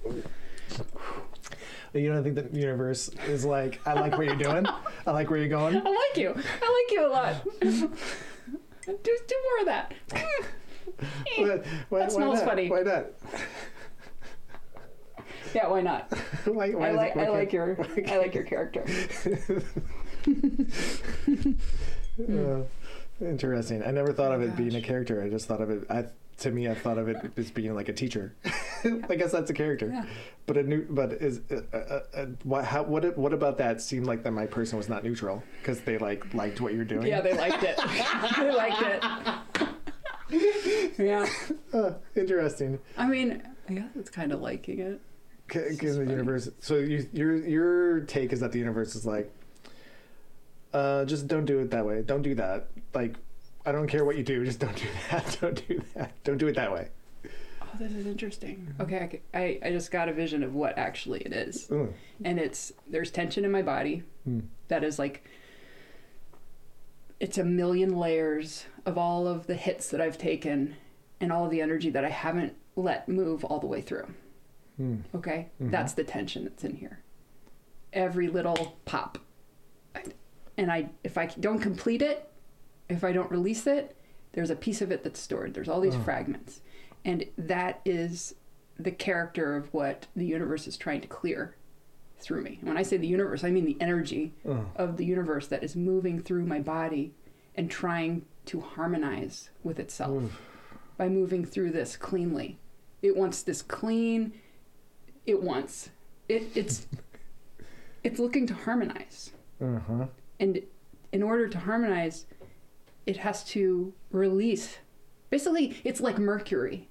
Speaker 1: You don't think the universe is like, I like what you're doing. I like where you're going.
Speaker 2: I like you. I like you a lot. do do more of that.
Speaker 1: What- why,
Speaker 2: That smells
Speaker 1: not?
Speaker 2: funny.
Speaker 1: Why not?
Speaker 2: Yeah, why not?
Speaker 1: why, why
Speaker 2: I
Speaker 1: is
Speaker 2: like
Speaker 1: it- why
Speaker 2: I like your I like your character.
Speaker 1: Uh, interesting. I never thought
Speaker 2: Oh,
Speaker 1: of it being a character. I just thought of it. I to me, I thought of it as being like a teacher. I guess that's a character.
Speaker 2: Yeah.
Speaker 1: But a new, but is uh, uh, uh, what? How? What? What about that? Seemed like that my person was not neutral because they like liked what you're doing.
Speaker 2: Yeah, they liked it. they liked it. yeah.
Speaker 1: Interesting.
Speaker 2: I mean, I guess it's kind of liking it.
Speaker 1: Because the
Speaker 2: funny.
Speaker 1: universe. So you, your your take is that the universe is like, uh, just don't do it that way. Don't do that. Like, I don't care what you do. Just don't do that. Don't do that. Don't do it that way.
Speaker 2: Oh, this is interesting. Okay, I, I, just got a vision of what actually it is.
Speaker 1: Mm.
Speaker 2: And it's, there's tension in my body
Speaker 1: Mm.
Speaker 2: that is like, it's a million layers of all of the hits that I've taken and all of the energy that I haven't let move all the way through.
Speaker 1: Mm.
Speaker 2: Okay?
Speaker 1: Mhm.
Speaker 2: That's the tension that's in here. Every little pop. I- And I if I don't complete it, if I don't release it, there's a piece of it that's stored. There's all these
Speaker 1: Oh.
Speaker 2: fragments. And that is the character of what the universe is trying to clear through me. And when I say the universe, I mean the energy
Speaker 1: Oh.
Speaker 2: of the universe that is moving through my body and trying to harmonize with itself
Speaker 1: Oof.
Speaker 2: by moving through this cleanly. It wants this clean. It wants it. It's it's looking to harmonize,
Speaker 1: Uh-huh.
Speaker 2: And in order to harmonize, it has to release. Basically, it's like Mercury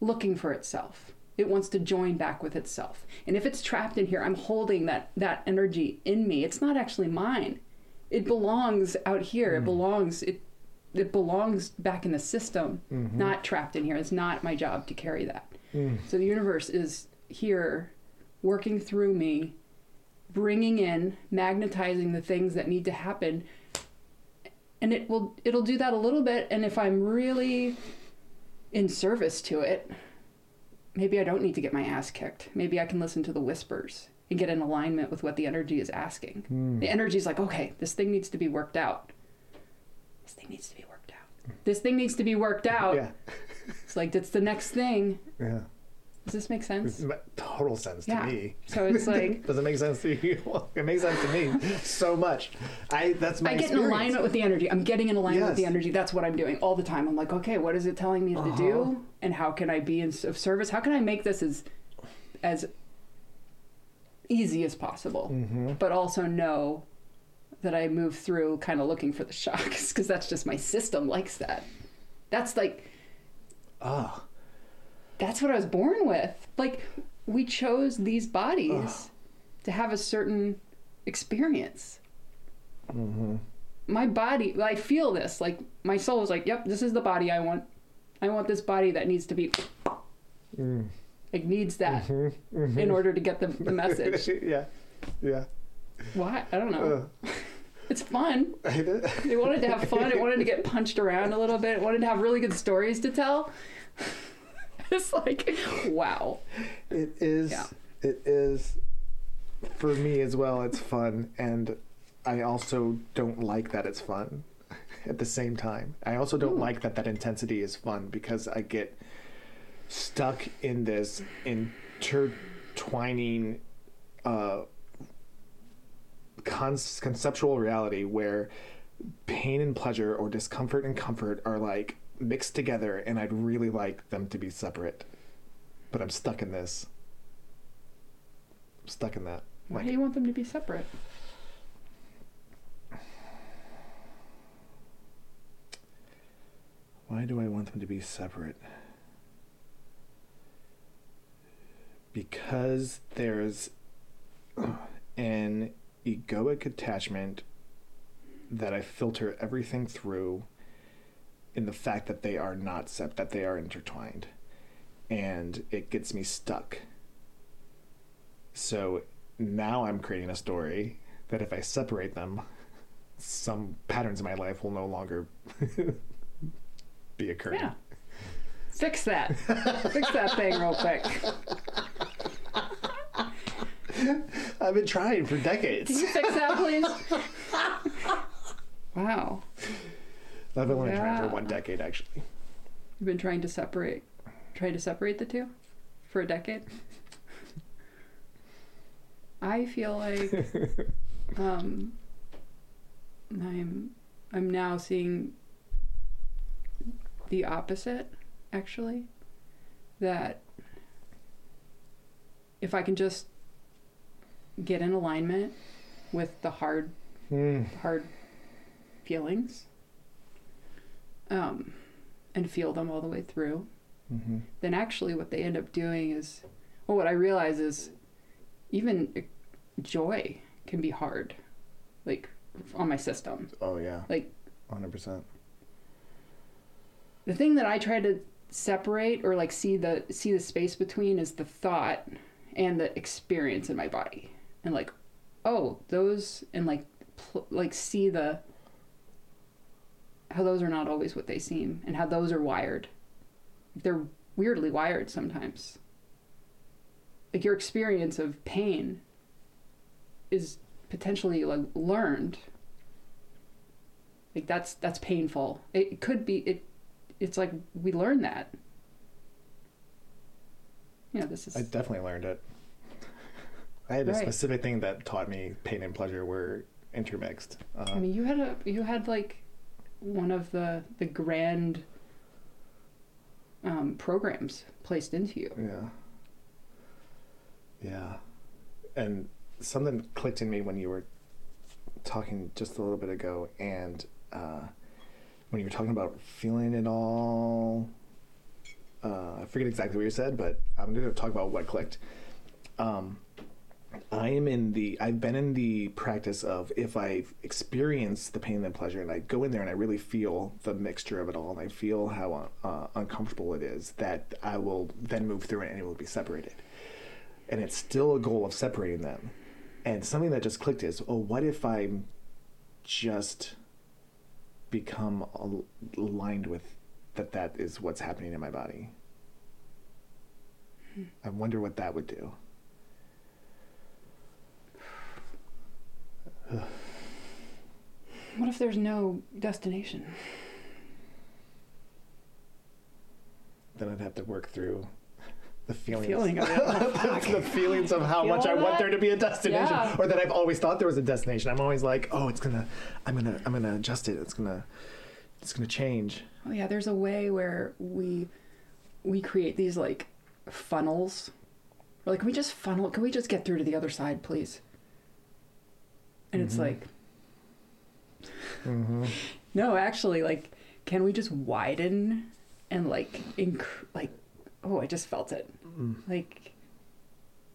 Speaker 2: looking for itself. It wants to join back with itself. And if it's trapped in here, I'm holding that that energy in me. It's not actually mine. It belongs out here. It belongs it it belongs back in the system,
Speaker 1: Mm-hmm.
Speaker 2: not trapped in here. It's not my job to carry that.
Speaker 1: Mm.
Speaker 2: So the universe is here working through me, bringing in, magnetizing the things that need to happen. and it will it'll do that a little bit and if i'm really in service to it maybe i don't need to get my ass kicked maybe i can listen to the whispers and get in alignment with what the energy is asking
Speaker 1: Hmm.
Speaker 2: the energy is like okay this thing needs to be worked out this thing needs to be worked out this thing needs to be worked out
Speaker 1: Yeah.
Speaker 2: it's like that's the next thing
Speaker 1: Yeah.
Speaker 2: Does this make sense
Speaker 1: Total sense
Speaker 2: Yeah.
Speaker 1: to me.
Speaker 2: so it's like
Speaker 1: Does it make sense to you? It makes sense to me so much. I that's my
Speaker 2: I get in alignment with the energy. I'm getting in alignment with the energy. That's what I'm doing all the time. I'm like, okay, what is it telling me to
Speaker 1: Uh-huh.
Speaker 2: do, and how can I be in, of service? How can I make this as as easy as possible,
Speaker 1: Mm-hmm.
Speaker 2: but also know that I move through kind of looking for the shocks because that's just my system likes that. That's like
Speaker 1: Ah.
Speaker 2: That's what I was born with. Like we chose these bodies to have a certain experience.
Speaker 1: Mm-hmm.
Speaker 2: My body, I feel this. Like my soul is like, "Yep, this is the body I want. I want this body that needs to be
Speaker 1: Mm.
Speaker 2: like needs that
Speaker 1: Mm-hmm.
Speaker 2: in order to get the, the message."
Speaker 1: yeah. Yeah.
Speaker 2: Why? I don't know.
Speaker 1: Uh,
Speaker 2: It's fun. They wanted to have fun. It wanted to get punched around a little bit. It wanted to have really good stories to tell. it's like, wow.
Speaker 1: is.
Speaker 2: Yeah.
Speaker 1: It is. For me as well, it's fun, and I also don't like that it's fun. At the same time, I also don't
Speaker 2: Ooh.
Speaker 1: like that that intensity is fun because I get stuck in this intertwining uh, con- conceptual reality where pain and pleasure or discomfort and comfort are like mixed together and I'd really like them to be separate. But I'm stuck in this. I'm stuck in that.
Speaker 2: Why
Speaker 1: Like,
Speaker 2: do you want them to be separate?
Speaker 1: why do I want them to be separate? Because there's an egoic attachment that I filter everything through in the fact that they are not sep- that they are intertwined and it gets me stuck so now i'm creating a story that if i separate them some patterns in my life will no longer be occurring
Speaker 2: Yeah. Fix that. Fix that thing real quick.
Speaker 1: i've been trying for
Speaker 2: Can
Speaker 1: decades
Speaker 2: you fix that, please? Wow.
Speaker 1: I've been trying for
Speaker 2: Yeah.
Speaker 1: one decade actually
Speaker 2: You've been trying to separate, trying to separate the two for a decade. I feel like um, I'm I'm now seeing the opposite, actually. That if I can just get in alignment with the hard
Speaker 1: Mm.
Speaker 2: hard feelings um, and feel them all the way through,
Speaker 1: hmm
Speaker 2: then actually what they end up doing is, well, what I realize is even uh, joy can be hard, like on my system.
Speaker 1: oh yeah.
Speaker 2: Like
Speaker 1: 100%
Speaker 2: the thing that I try to separate or like see the see the space between is the thought and the experience in my body, and like, oh, those and like pl- like see the how those are not always what they seem and how those are wired. They're weirdly wired sometimes. Like your experience of pain is potentially like learned. Like that's that's painful. It could be it it's like we learn that. You know, this is
Speaker 1: I definitely learned it. I had a
Speaker 2: Right.
Speaker 1: specific thing that taught me pain and pleasure were intermixed. Uh,
Speaker 2: I mean, you had a you had like one of the the grand um, programs placed into you.
Speaker 1: yeah. Yeah. And something clicked in me when you were talking just a little bit ago, and uh, when you were talking about feeling it all. Uh, I forget exactly what you said, but I'm going to talk about what clicked. Um, I am in the. I've been in the practice of if I experience the pain and pleasure, and I go in there and I really feel the mixture of it all, and I feel how uh, uncomfortable it is, that I will then move through it and it will be separated. And it's still a goal of separating them. And something that just clicked is, oh, what if I'm just become al- aligned with that that is what's happening in my body. I wonder what that would do.
Speaker 2: If there's no destination?
Speaker 1: Then I'd have to work through the feelings.
Speaker 2: Feeling of it. Oh,
Speaker 1: the feelings of how
Speaker 2: Feel
Speaker 1: much I
Speaker 2: all
Speaker 1: want there to be a destination,
Speaker 2: Yeah.
Speaker 1: or that I've always thought there was a destination. I'm always like, oh, it's gonna, I'm gonna, I'm gonna adjust it. It's gonna, it's gonna change.
Speaker 2: Oh yeah, there's a way where we we create these like funnels. We're like, can we just funnel? Can we just get through to the other side, please? And it's
Speaker 1: Mhm.
Speaker 2: like,
Speaker 1: Mm-hmm.
Speaker 2: no, actually, like, can we just widen and like, inc- like, oh, I just felt it.
Speaker 1: Mm.
Speaker 2: Like,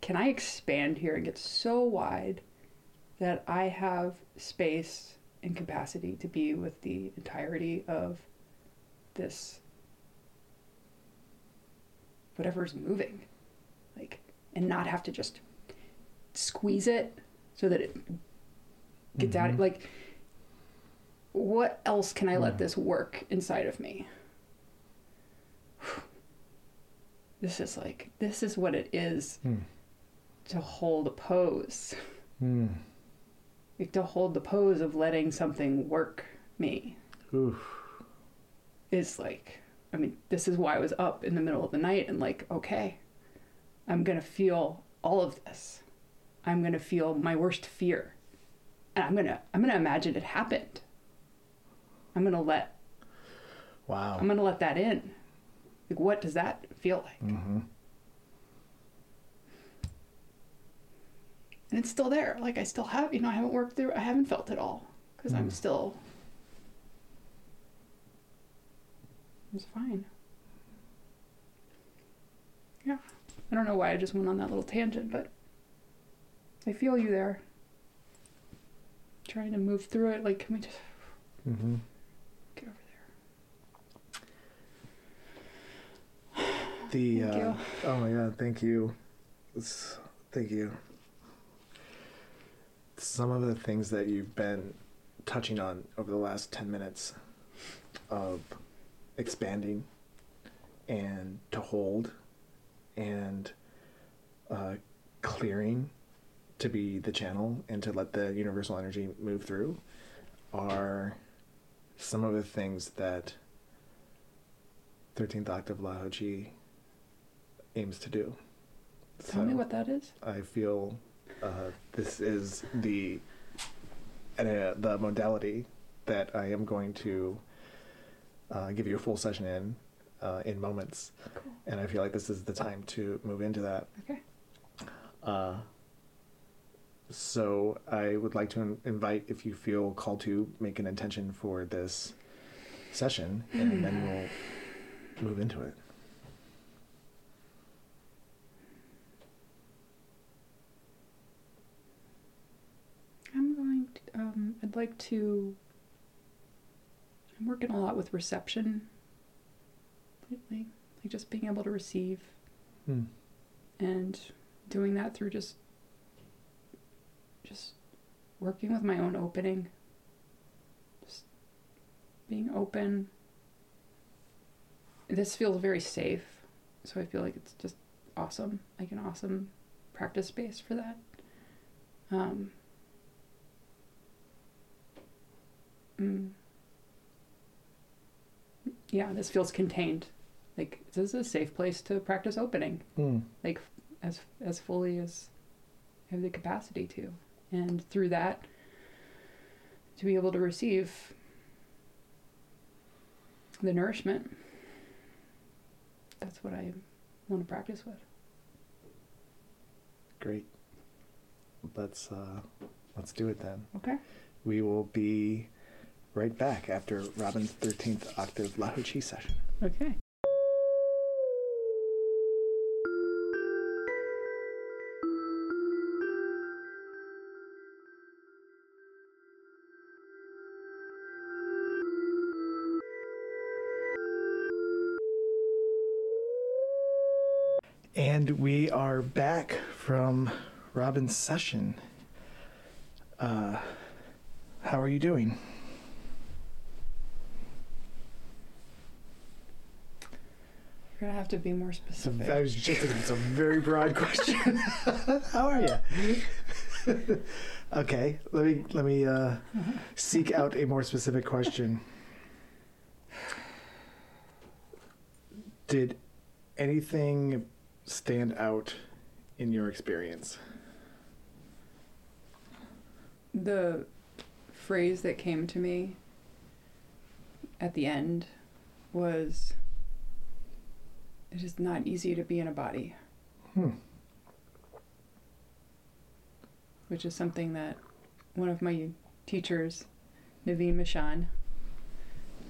Speaker 2: can I expand here and get so wide that I have space and capacity to be with the entirety of this whatever's moving? Like, and not have to just squeeze it so that it gets out.
Speaker 1: Mhm.
Speaker 2: Like, what else can I let
Speaker 1: Mm.
Speaker 2: this work inside of me? This is like, this is what it is
Speaker 1: Mm.
Speaker 2: to hold a pose.
Speaker 1: Mm.
Speaker 2: Like to hold the pose of letting something work me
Speaker 1: Oof.
Speaker 2: is like, I mean, this is why I was up in the middle of the night and like, okay, I'm gonna feel all of this. I'm gonna feel my worst fear. And I'm gonna I'm gonna imagine it happened. I'm gonna let
Speaker 1: Wow.
Speaker 2: I'm gonna let that in. Like what does that feel like?
Speaker 1: mm-hmm.
Speaker 2: and it's still there. Like I still have, you know, I haven't worked through, I haven't felt it all because I'm
Speaker 1: Mm.
Speaker 2: still. It's fine. Yeah, I don't know why I just went on that little tangent, but I feel you there. Trying to move through it, like, can we just
Speaker 1: Mm-hmm.
Speaker 2: get over there?
Speaker 1: The
Speaker 2: Thank
Speaker 1: uh,
Speaker 2: you.
Speaker 1: oh my god, thank you. It's- thank you. Some of the things that you've been touching on over the last 10 minutes of expanding and to hold and uh, clearing to be the channel and to let the universal energy move through are some of the things that 13th octave Lahochi aims to do.
Speaker 2: Tell me what that is.
Speaker 1: I feel uh, this is the uh, the modality that I am going to uh, give you a full session in uh, in moments,
Speaker 2: Cool.
Speaker 1: and I feel like this is the time to move into that.
Speaker 2: Okay.
Speaker 1: Uh, so I would like to invite, if you feel called to, make an intention for this session, and then we'll move into it.
Speaker 2: I'm going to, um, I'd like to, I'm working a lot with reception lately, like just being able to receive
Speaker 1: Hmm.
Speaker 2: and doing that through just, just working with my own opening, just being open. This feels very safe, so I feel like it's just awesome, like an awesome practice space for that. Um, Mm. Yeah, this feels contained. Like this is a safe place to practice opening,
Speaker 1: Hmm.
Speaker 2: like as as fully as I have the capacity to, and through that, to be able to receive the nourishment. That's what I want to practice with.
Speaker 1: Great. Let's uh, let's do it then.
Speaker 2: Okay.
Speaker 1: We will be right back after Robin's 13th octave Lahochi session.
Speaker 2: Okay.
Speaker 1: And we are back from Robin's session. Uh, how are you doing?
Speaker 2: Gonna have to be more specific.
Speaker 1: I was just it's a very broad question. How are you? okay, let me let me uh, seek out a more specific question. Did anything stand out in your experience?
Speaker 2: the phrase that came to me at the end was it is not easy to be in a body.
Speaker 1: Hmm.
Speaker 2: which is something that one of my teachers naveen mishan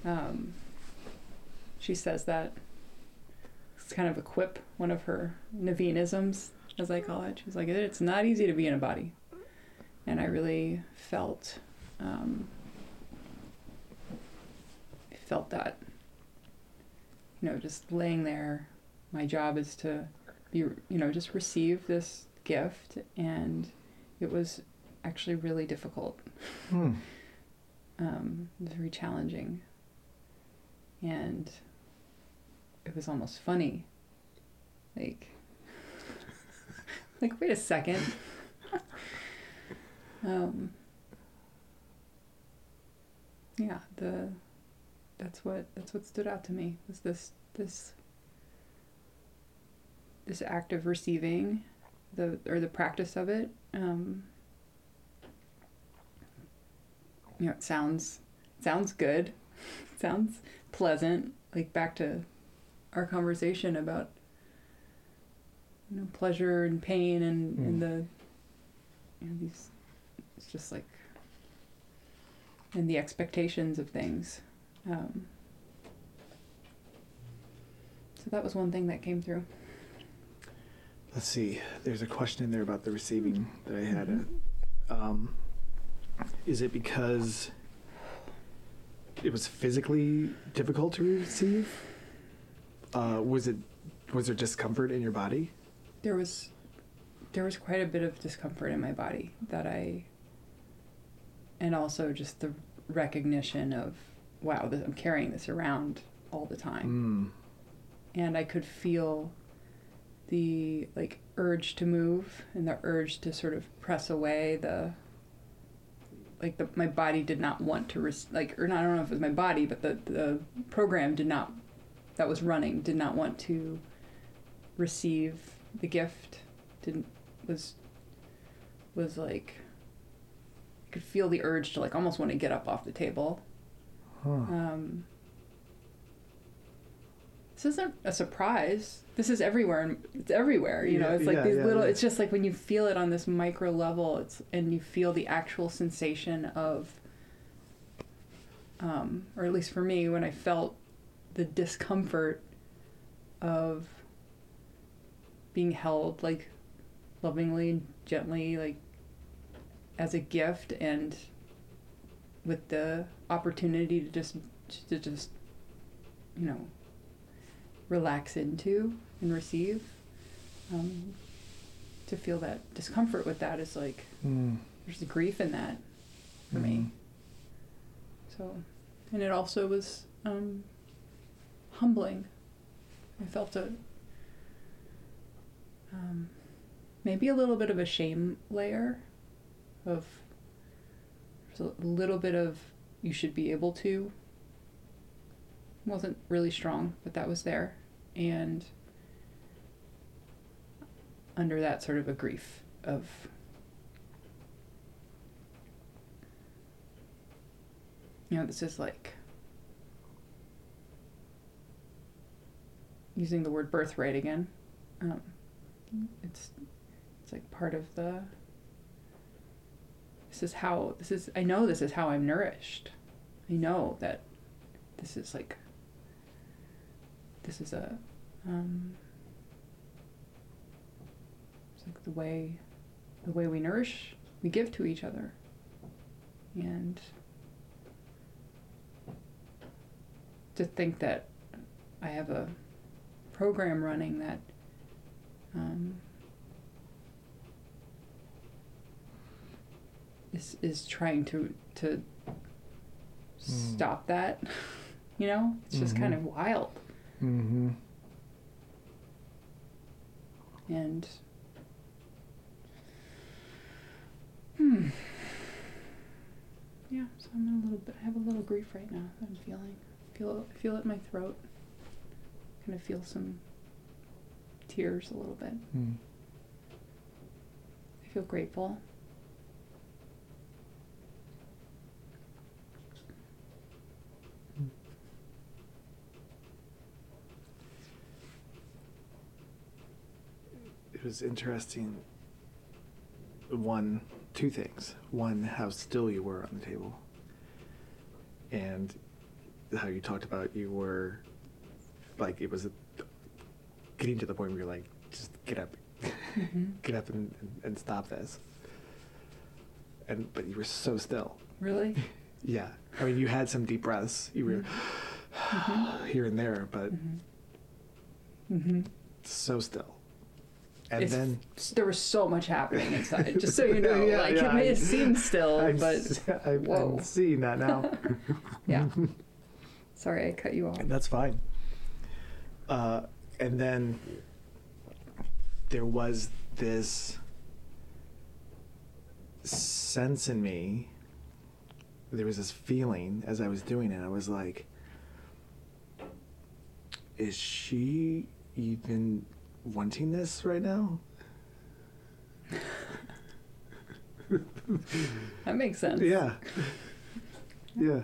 Speaker 2: um, she says that it's kind of a quip one of her naveenisms as i call it. She's like it's not easy to be in a body. And I really felt um, felt that you know just laying there my job is to be you know just receive this gift and it was actually really difficult.
Speaker 1: Hmm.
Speaker 2: um, very challenging. And it was almost funny. Like like wait a second. Um, yeah the that's what that's what stood out to me was this this this act of receiving the or the practice of it um, you know it sounds sounds good sounds pleasant like back to our conversation about you know pleasure and pain and,
Speaker 1: Mm.
Speaker 2: and the you know these it's just like and the expectations of things um, so that was one thing that came through
Speaker 1: Let's see. There's a question in there about the receiving that I had.
Speaker 2: Mhm.
Speaker 1: Um, is it because it was physically difficult to receive? Uh, was it was there discomfort in your body?
Speaker 2: there was there was quite a bit of discomfort in my body that I and also just the recognition of wow this, I'm carrying this around all the time
Speaker 1: Mm.
Speaker 2: and I could feel the like urge to move and the urge to sort of press away the like the my body did not want to res- like or not, I don't know if it was my body but the the program did not that was running did not want to receive the gift didn't was was like I could feel the urge to like almost want to get up off the table
Speaker 1: Huh.
Speaker 2: um, this isn't a surprise. This is everywhere. and It's everywhere. You know,
Speaker 1: Yeah,
Speaker 2: it's like
Speaker 1: yeah,
Speaker 2: these
Speaker 1: yeah,
Speaker 2: little. It's just like when you feel it on this micro level. It's and you feel the actual sensation of, um, or at least for me, when I felt the discomfort of being held like lovingly and gently, like as a gift, and with the opportunity to just to just you know relax into and receive um, to feel that discomfort with that is like
Speaker 1: Mm.
Speaker 2: there's a grief in that for me. So and it also was um, humbling. I felt a um, maybe a little bit of a shame layer of a little bit of you should be able to wasn't really strong but that was there and under that sort of a grief of you know this is like using the word birthright again. Um, it's it's like part of the this is how this is i know this is how i'm nourished. I know that this is like this is a um, it's like the way the way we nourish we give to each other. And to think that i have a program running that um, is is trying to to stop that you know? It's just kind
Speaker 1: Mhm.
Speaker 2: of wild
Speaker 1: Mm-hmm.
Speaker 2: and hmm. Yeah, so I'm in a little bit. I have a little grief right now. that I'm feeling. Feel feel it in my throat. Kind of feel some tears a little bit.
Speaker 1: Mm.
Speaker 2: I feel grateful.
Speaker 1: It was interesting. One, two things. One, how still you were on the table, and how you talked about you were like it was a, getting to the point where you're like, just get up,
Speaker 2: Mhm.
Speaker 1: get up and, and, and stop this. And but you were so still.
Speaker 2: Really?
Speaker 1: Yeah, I mean, you had some deep breaths. You were
Speaker 2: Mhm.
Speaker 1: here and there, but
Speaker 2: Mm-hmm. Mm-hmm.
Speaker 1: so still. And
Speaker 2: It's-
Speaker 1: then
Speaker 2: There was so much happening inside, just so you know.
Speaker 1: Yeah,
Speaker 2: like
Speaker 1: yeah,
Speaker 2: it may
Speaker 1: I-
Speaker 2: seem still,
Speaker 1: I'm,
Speaker 2: but
Speaker 1: I'm,
Speaker 2: whoa.
Speaker 1: I'm seeing that now.
Speaker 2: yeah. Sorry, I cut you off.
Speaker 1: And that's fine. Uh, and then there was this sense in me. There was this feeling as I was doing it. I was like, "Is she even wanting this right now?"
Speaker 2: That makes sense.
Speaker 1: Yeah. Yeah.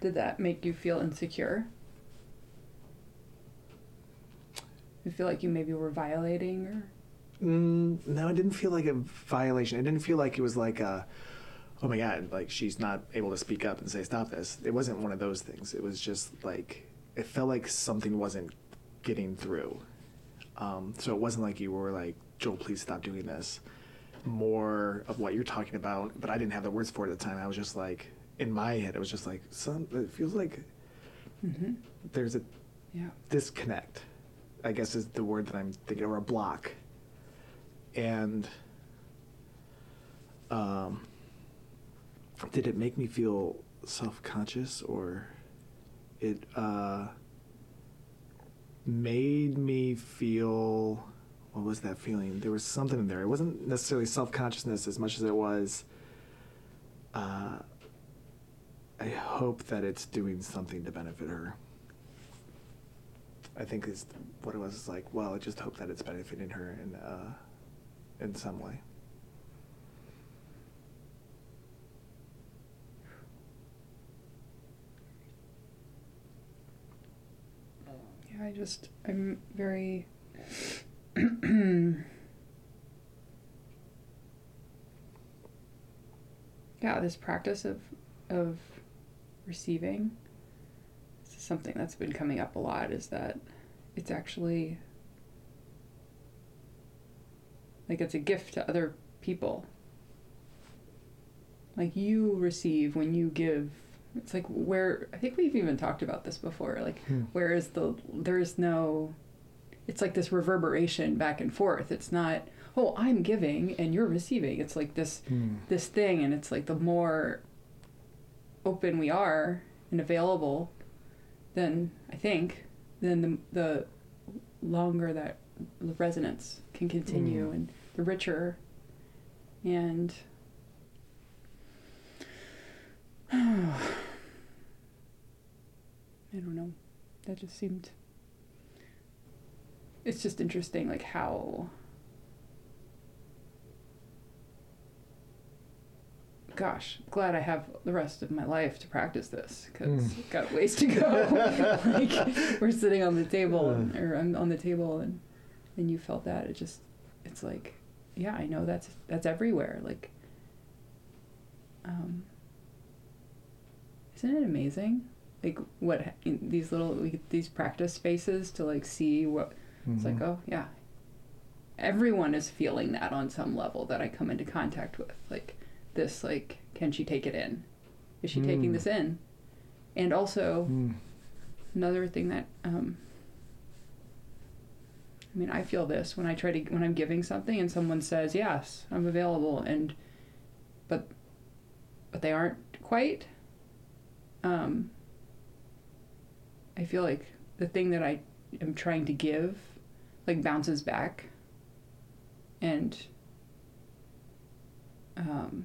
Speaker 2: Did that make you feel insecure? You feel like you maybe were violating or
Speaker 1: Mm, no, it didn't feel like a violation. It didn't feel like it was like a, oh my god, like she's not able to speak up and say stop this. It wasn't one of those things. It was just like it felt like something wasn't getting through. Um, so it wasn't like you were like Joel, please stop doing this. More of what you're talking about, but I didn't have the words for it at the time. I was just like in my head, it was just like some. It feels like
Speaker 2: mm-hmm.
Speaker 1: there's a
Speaker 2: Yeah.
Speaker 1: disconnect, I guess is the word that I'm thinking, or a block. And um, did it make me feel self conscious or it uh, made me feel what was that feeling? There was something in there. It wasn't necessarily self consciousness as much as it was. Uh, I hope that it's doing something to benefit her. I think is what it was like. Well, I just hope that it's benefiting her in uh, in some way.
Speaker 2: Yeah, I just I'm very Yeah, this practice of of receiving this is something that's been coming up a lot is that it's actually like it's a gift to other people. Like you receive when you give. It's like where I think we've even talked about this before. Like
Speaker 1: Hmm.
Speaker 2: where is the there's no it's like this reverberation back and forth. It's not oh I'm giving and you're receiving. It's like this this thing and it's like the more open we are and available then I think then the the longer that resonance can continue
Speaker 1: Mm.
Speaker 2: and the richer and I don't know. That just seemed it's just interesting like how gosh glad i have the rest of my life to practice this because
Speaker 1: Mm.
Speaker 2: got ways to go like we're sitting on the table and, or i'm on the table and and you felt that it just it's like yeah i know that's that's everywhere like um isn't it amazing like what in these little like, these practice spaces to like see what it's like,
Speaker 1: Mhm.
Speaker 2: oh yeah. Everyone is feeling that on some level that I come into contact with. Like this, like, can she take it in? Is she taking
Speaker 1: Mm.
Speaker 2: this in? And also
Speaker 1: Mm.
Speaker 2: another thing that um I mean, I feel this when I try to when I'm giving something and someone says, "Yes, I'm available," and but but they aren't quite. Um, I feel like the thing that I am trying to give like bounces back and um,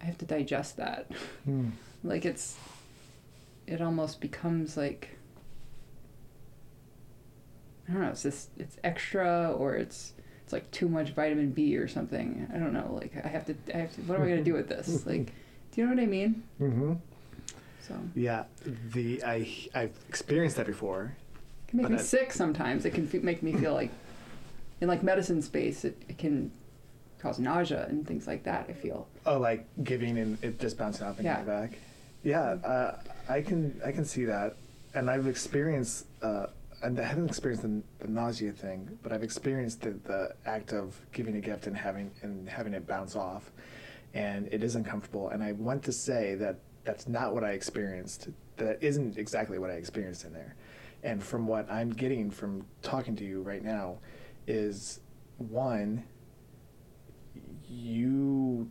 Speaker 2: I have to digest that.
Speaker 1: Hmm.
Speaker 2: like it's it almost becomes like I don't know, it's just it's extra or it's it's like too much vitamin B or something. I don't know. Like I have to I have to what am I gonna do with this? Like do you know what I mean?
Speaker 1: Mm-hmm.
Speaker 2: So
Speaker 1: Yeah, the I I've experienced that before.
Speaker 2: it can make me
Speaker 1: I-
Speaker 2: sick sometimes. It can fe- make me feel like in like medicine space it, it can cause nausea and things like that, I feel.
Speaker 1: Oh, like giving and it just bouncing off and
Speaker 2: Yeah.
Speaker 1: coming back. Yeah, uh, I can I can see that, and I've experienced. Uh, and I haven't experienced the, the nausea thing, but I've experienced the, the act of giving a gift and having and having it bounce off, and it is uncomfortable. And I want to say that that's not what I experienced. That isn't exactly what I experienced in there. And from what I'm getting from talking to you right now, is one, you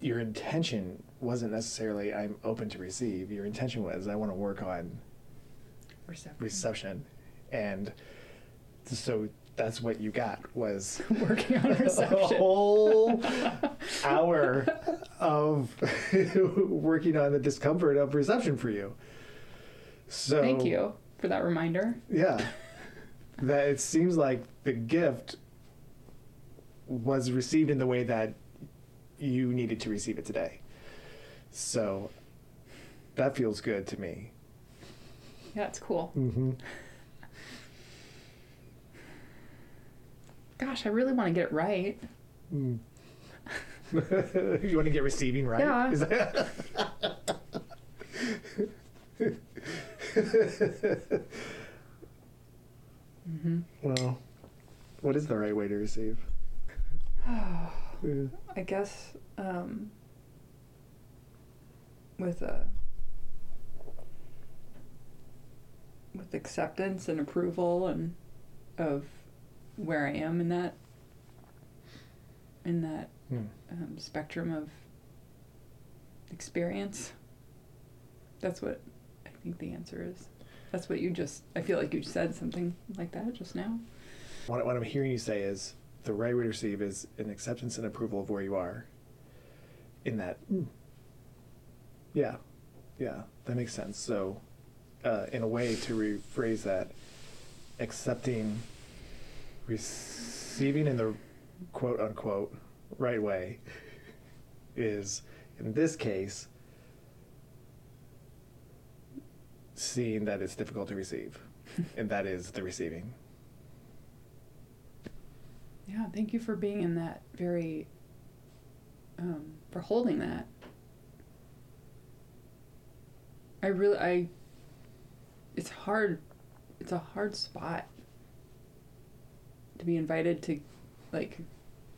Speaker 1: your intention wasn't necessarily I'm open to receive. Your intention was I want to work on
Speaker 2: Reception.
Speaker 1: reception, and so that's what you got was
Speaker 2: Working on
Speaker 1: a
Speaker 2: reception.
Speaker 1: whole hour of working on the discomfort of reception for you. So
Speaker 2: Thank you for that reminder.
Speaker 1: yeah, that it seems like the gift was received in the way that you needed to receive it today. So that feels good to me.
Speaker 2: Yeah, it's cool.
Speaker 1: Mm-hmm.
Speaker 2: Gosh, I really want to get it right.
Speaker 1: Mm. you want to get receiving right?
Speaker 2: Yeah. Mm-hmm.
Speaker 1: well, what is the right way to receive? Yeah.
Speaker 2: I guess um, with uh, with acceptance and approval and of where I am in that in that
Speaker 1: Hmm.
Speaker 2: um, spectrum of experience. That's what I think the answer is. That's what you just. I feel like you said something like that just now.
Speaker 1: What, what I'm hearing you say is the right way to receive is an acceptance and approval of where you are. In that, yeah, yeah, that makes sense. So, uh, in a way to rephrase that, accepting, receiving in the quote unquote right way is, in this case, seeing that it's difficult to receive, and that is the receiving.
Speaker 2: Yeah, thank you for being in that very, um, for holding that. I really, I, it's hard, it's a hard spot to be invited to, like,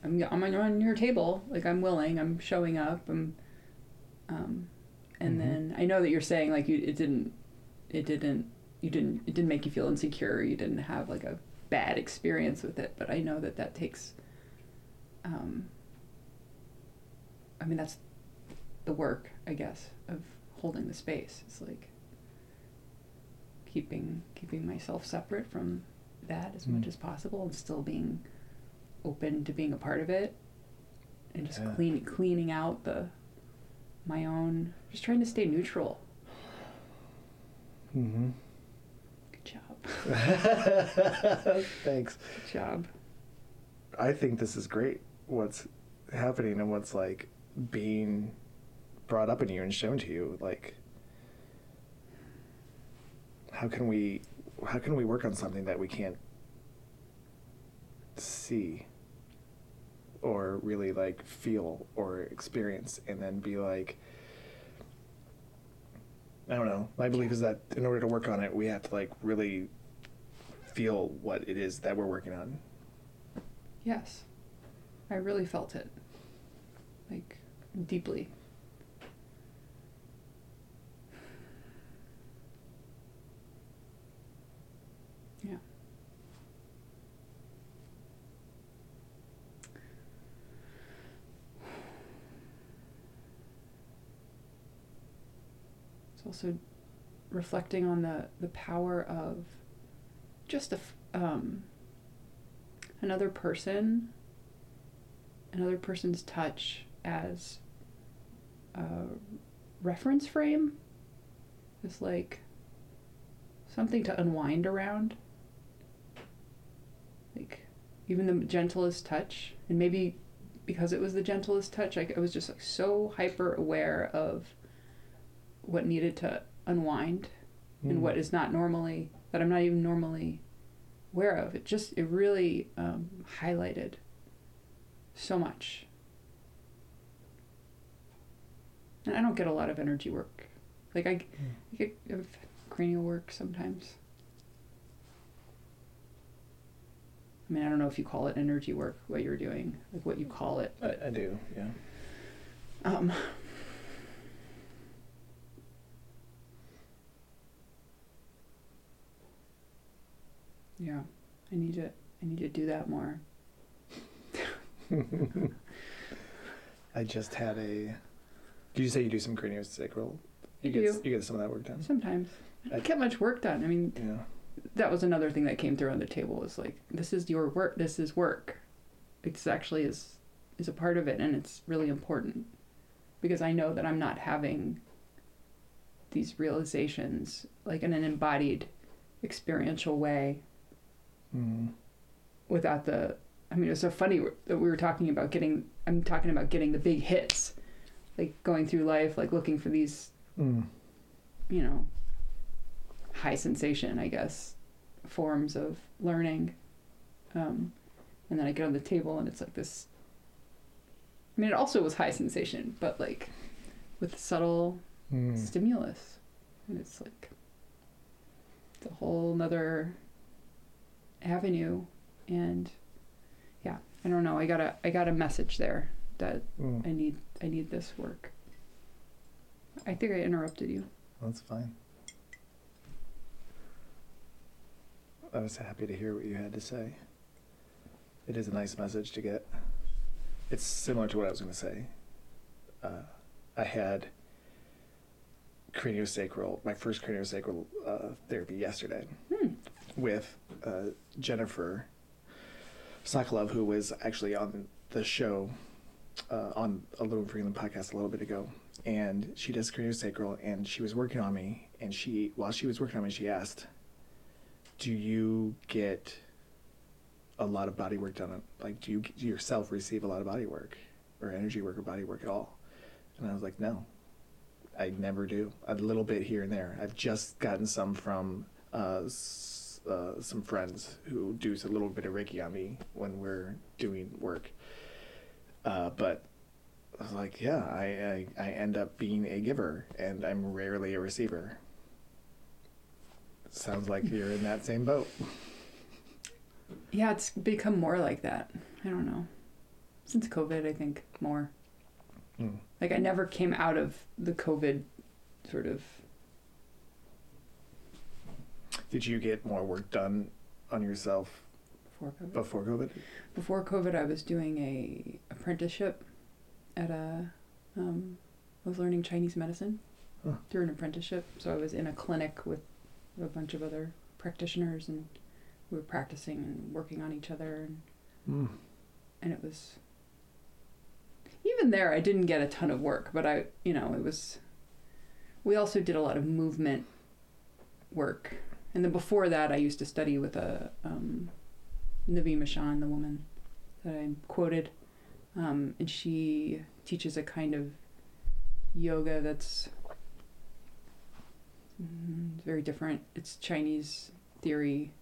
Speaker 2: I'm, I'm on, on your table, like, I'm willing, I'm showing up, I'm, um, and
Speaker 1: Mhm.
Speaker 2: then I know that you're saying, like, you, it didn't, it didn't, you didn't, it didn't make you feel insecure, you didn't have, like, a bad experience with it, but I know that that takes. Um, I mean, that's the work, I guess, of holding the space. It's like keeping keeping myself separate from that as much
Speaker 1: Mm.
Speaker 2: as possible, and still being open to being a part of it, and just
Speaker 1: Yeah.
Speaker 2: clean cleaning out the my own. Just trying to stay neutral.
Speaker 1: Mm-hmm.
Speaker 2: Good job.
Speaker 1: Thanks.
Speaker 2: Good job.
Speaker 1: I think this is great. What's happening and what's like being brought up in you and shown to you. Like, how can we, how can we work on something that we can't see, or really like feel or experience, and then be like. I don't know. My belief is that in order to work on it, we have to like really feel what it is that we're working on.
Speaker 2: Yes. I really felt it. Like, deeply. Yeah. It's also reflecting on the, the power of just a um, another person, another person's touch as a reference frame is like something to unwind around. Like even the gentlest touch, and maybe because it was the gentlest touch, I, I was just like so hyper aware of what needed to unwind and
Speaker 1: Mm.
Speaker 2: what is not normally that I'm not even normally aware of. It just it really um, highlighted so much. And I don't get a lot of energy work. Like I, I get cranial work sometimes. I mean, I don't know if you call it energy work, what you're doing, like what you call it.
Speaker 1: I, I do, yeah.
Speaker 2: Um, yeah, I need to. I need to do that more.
Speaker 1: I just had a. Did you say you do some craniosacral? You
Speaker 2: I
Speaker 1: get
Speaker 2: do.
Speaker 1: you get some of that work done.
Speaker 2: Sometimes I don't get much work done. I mean,
Speaker 1: Yeah.
Speaker 2: that was another thing that came through on the table was like, this is your work. This is work. It's actually is is a part of it, and it's really important because I know that I'm not having these realizations like in an embodied, experiential way. Without the i mean it's so funny that we were talking about getting i'm talking about getting the big hits like going through life like looking for these
Speaker 1: Mm.
Speaker 2: you know high sensation i guess forms of learning um, and then i get on the table and it's like this i mean it also was high sensation but like with subtle
Speaker 1: Mm.
Speaker 2: stimulus and it's like it's a whole nother avenue and yeah i don't know i got a i got a message there that
Speaker 1: Mm.
Speaker 2: i need i need this work i think i interrupted you
Speaker 1: That's fine. I was happy to hear what you had to say. It is a nice message to get. It's similar to what I was going to say. Uh, I had craniosacral, my first craniosacral uh, therapy yesterday
Speaker 2: Hmm.
Speaker 1: with uh, Jennifer Sokolov, who was actually on the show uh, on a Little Freeland podcast a little bit ago. And she does craniosacral, and she was working on me. And she, while she was working on me, she asked, "Do you get a lot of body work done? Like, do you, do yourself receive a lot of body work, or energy work, or body work at all?" And I was like, "No, I never do. A little bit here and there. I've just gotten some from uh, uh, some friends who do a little bit of Reiki on me when we're doing work. Uh, but I was like, yeah, I, I, I end up being a giver and I'm rarely a receiver. Sounds like you're in that same boat.
Speaker 2: yeah it's become more like that i don't know since covid i think more
Speaker 1: Mm.
Speaker 2: like i never came out of the covid sort of
Speaker 1: Did you get more work done on yourself
Speaker 2: before covid
Speaker 1: before COVID?
Speaker 2: before COVID, I was doing a apprenticeship at a. Um, I was learning Chinese medicine
Speaker 1: Huh.
Speaker 2: through an apprenticeship. So I was in a clinic with a bunch of other practitioners, and we were practicing and working on each other, and,
Speaker 1: Mm.
Speaker 2: and it was. Even there, I didn't get a ton of work, but I, you know, it was. We also did a lot of movement work, and then before that, I used to study with a um, Navi Mashan, the woman that I quoted, um, and she teaches a kind of yoga that's mm, very different. It's Chinese theory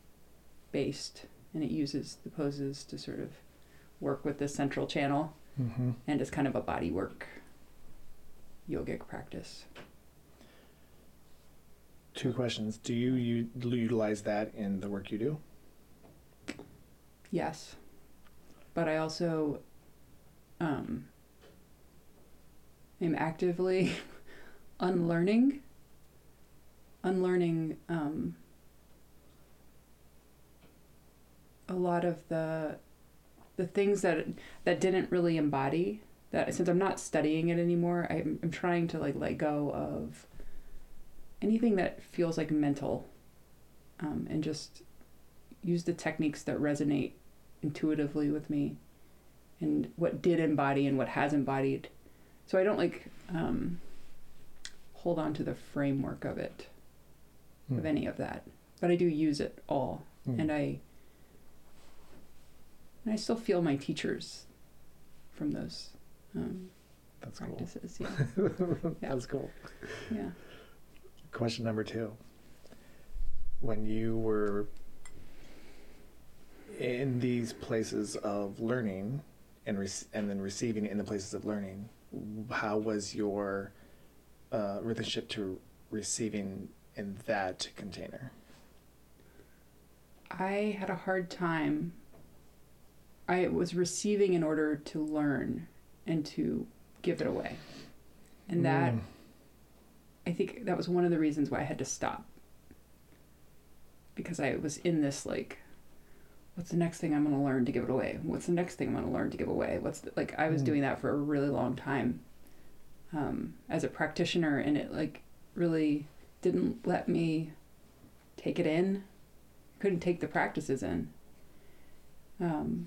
Speaker 2: based, and it uses the poses to sort of work with the central channel,
Speaker 1: Mm-hmm.
Speaker 2: and it's kind of a body work yogic practice.
Speaker 1: Two questions. Do you, u- utilize that in the work you do?
Speaker 2: Yes. But I also um, am actively unlearning, unlearning um, a lot of the the things that that didn't really embody that since I'm not studying it anymore, I'm, I'm trying to like let go of anything that feels like mental um, and just use the techniques that resonate intuitively with me and what did embody and what has embodied. So I don't like um, hold on to the framework of it,
Speaker 3: Mm.
Speaker 2: of any of that, but I do use it all,
Speaker 3: Mm.
Speaker 2: and I and I still feel my teachers from those um,
Speaker 3: That's cool.
Speaker 2: practices. Yeah, Yeah.
Speaker 3: That's cool.
Speaker 2: yeah.
Speaker 3: Question number two. When you were in these places of learning and rec- and then receiving in the places of learning, how was your uh, relationship to receiving in that container?
Speaker 2: I had a hard time. I was receiving in order to learn and to give it away. And that,
Speaker 3: Mm.
Speaker 2: I think that was one of the reasons why I had to stop. Because I was in this, like, what's the next thing I'm going to learn to give it away? What's the next thing I'm going to learn to give away? What's the, like, I was
Speaker 3: Mm.
Speaker 2: doing that for a really long time um, as a practitioner, and it, like, really didn't let me take it in couldn't take the practices in. Um,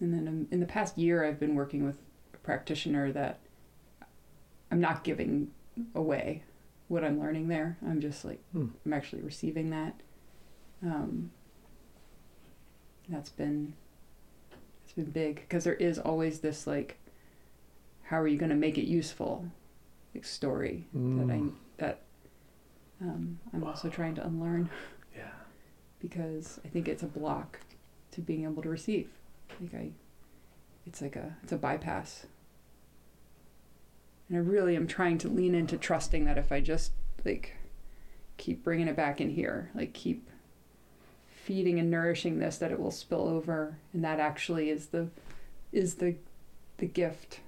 Speaker 2: and then in the past year, I've been working with a practitioner that I'm not giving away what I'm learning there. I'm just like,
Speaker 3: Hmm.
Speaker 2: I'm actually receiving that. Um, that's been, it's been big because there is always this like, how are you going to make it useful, like story that I
Speaker 3: Mm.
Speaker 2: that um, I'm also trying to unlearn
Speaker 3: Yeah.
Speaker 2: because I think it's a block to being able to receive. Like I, it's like a it's a bypass. And I really am trying to lean into trusting that if I just like keep bringing it back in here, like keep feeding and nourishing this, that it will spill over, and that actually is the is the the gift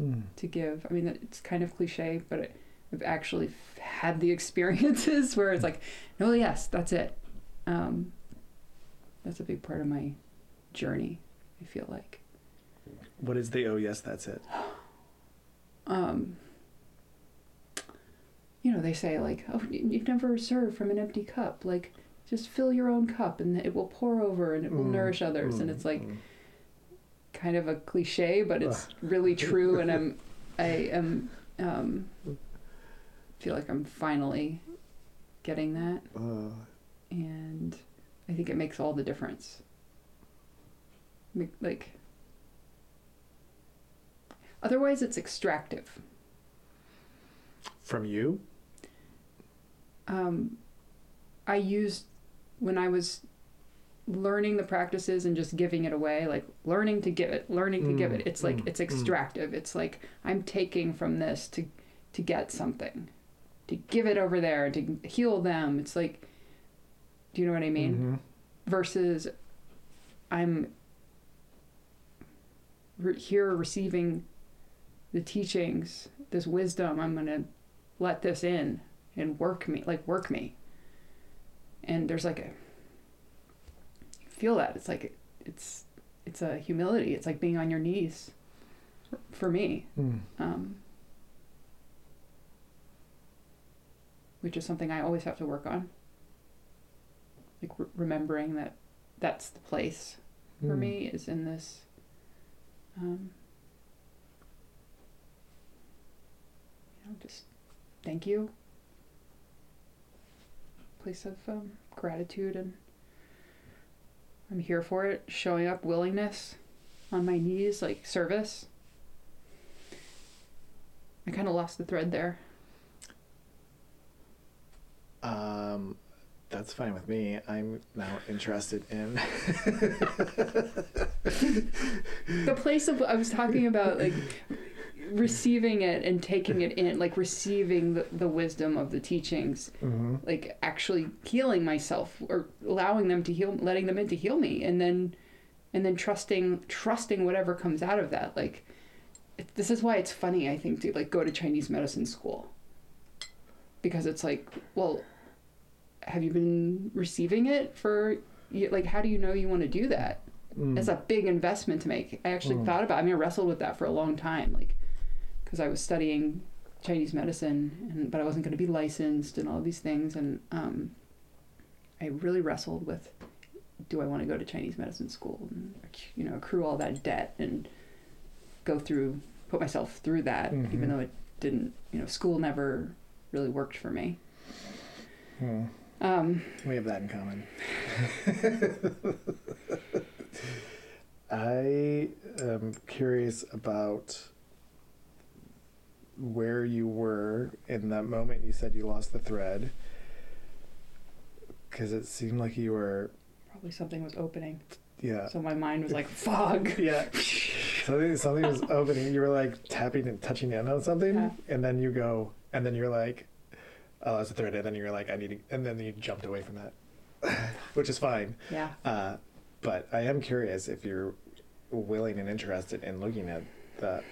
Speaker 3: Mm.
Speaker 2: to give. I mean, it's kind of cliche, but it, I've actually had the experiences where it's like, no, yes, that's it. Um, that's a big part of my journey. I feel like.
Speaker 3: What is the oh yes that's it?
Speaker 2: Um, you know, they say like, oh, you you never serve from an empty cup. Like, just fill your own cup, and it will pour over, and it will
Speaker 3: Mm,
Speaker 2: nourish others. And
Speaker 3: mm,
Speaker 2: it's like
Speaker 3: mm.
Speaker 2: kind of a cliche, but it's really true, and I'm, I am, um, feel like I'm finally getting that,
Speaker 3: Uh,
Speaker 2: and I think it makes all the difference. Like, otherwise it's extractive.
Speaker 3: from you?
Speaker 2: Um, I used when I was learning the practices and just giving it away, like learning to give it, learning to give
Speaker 3: Mm,
Speaker 2: it. It's like
Speaker 3: mm,
Speaker 2: it's
Speaker 3: mm.
Speaker 2: extractive. It's like I'm taking from this to to get something, to give it over there to heal them. It's like, do you know what I mean?
Speaker 3: Mhm.
Speaker 2: Versus, I'm re- here receiving the teachings, this wisdom. I'm gonna let this in and work me, like work me. And there's like a feel that it's like it's it's a humility. It's like being on your knees for, for me,
Speaker 3: Mm.
Speaker 2: um, which is something I always have to work on. Like re- remembering that that's the place for
Speaker 3: Mm.
Speaker 2: me is in this. Um, know, just thank you. Place of um, gratitude and I'm here for it. Showing up, willingness, on my knees, like service. I kind of lost the thread there.
Speaker 1: Um, that's fine with me. I'm now interested in.
Speaker 2: The place of I was talking about, like receiving it and taking it in, like receiving the, the wisdom of the teachings
Speaker 3: Mhm.
Speaker 2: like actually healing myself or allowing them to heal letting them in to heal me and then and then trusting trusting whatever comes out of that like it, this is why it's funny i think to like go to chinese medicine school because it's like well have you been receiving it for like how do you know you want to do that
Speaker 3: Mm.
Speaker 2: it's a big investment to make. I actually
Speaker 3: Mm.
Speaker 2: thought about. I mean, I wrestled with that for a long time, like because I was studying Chinese medicine, and but I wasn't going to be licensed and all these things, and um, I really wrestled with do I want to go to Chinese medicine school and you know accrue all that debt and go through put myself through that
Speaker 1: Mhm.
Speaker 2: even though it didn't you know school never really worked for me.
Speaker 1: Hmm.
Speaker 2: Um,
Speaker 1: We have that in common. I am curious about where you were in that moment you said you lost the thread. Because it seemed like you were,
Speaker 2: probably something was opening,
Speaker 1: yeah.
Speaker 2: so my mind was like fog.
Speaker 1: Yeah. something, something was opening. You were like tapping and touching in on something.
Speaker 2: Yeah.
Speaker 1: And then you go, and then you're like, oh, that's a thread. And then you're like, I need to, and then you jumped away from that, which is fine.
Speaker 2: Yeah.
Speaker 1: Uh, but I am curious if you're willing and interested in looking at that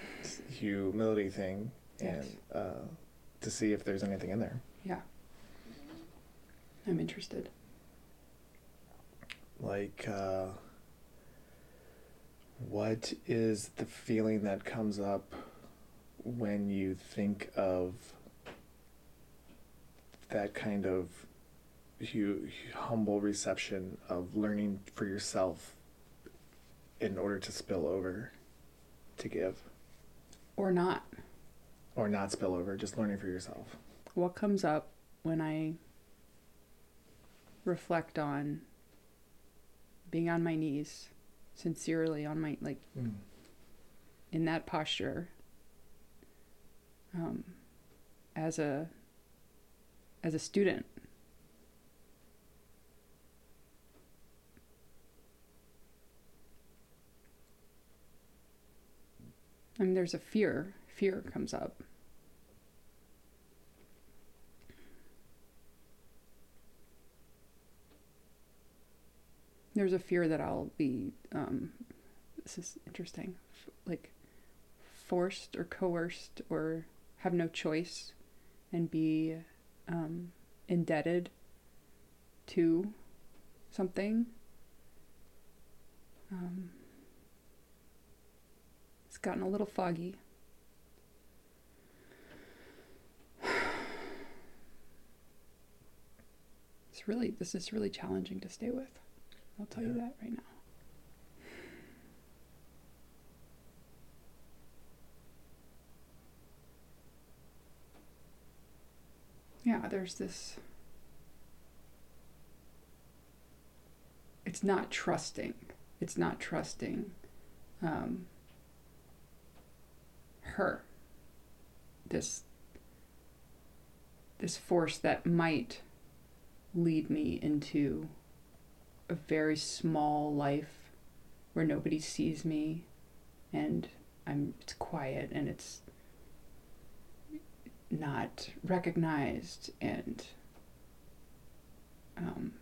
Speaker 1: humility thing and
Speaker 2: Yes.
Speaker 1: uh, to see if there's anything in there.
Speaker 2: Yeah. I'm interested.
Speaker 1: Like, uh, what is the feeling that comes up when you think of that kind of hu- humble reception of learning for yourself in order to spill over to give
Speaker 2: Or not.
Speaker 1: Or not spill over just learning for yourself
Speaker 2: What comes up when I reflect on being on my knees, sincerely on my, like, in that posture, um, as a, as a student. I mean, there's a fear. Fear comes up. There's a fear that I'll be, um, this is interesting, f- like forced or coerced or have no choice and be um, indebted to something. Um, it's gotten a little foggy. It's really, this is really challenging to stay with. I'll tell you that right now. Yeah, there's this. It's not trusting. It's not trusting um, her. This this force that might lead me into a very small life where nobody sees me and I'm it's quiet and it's not recognized and um,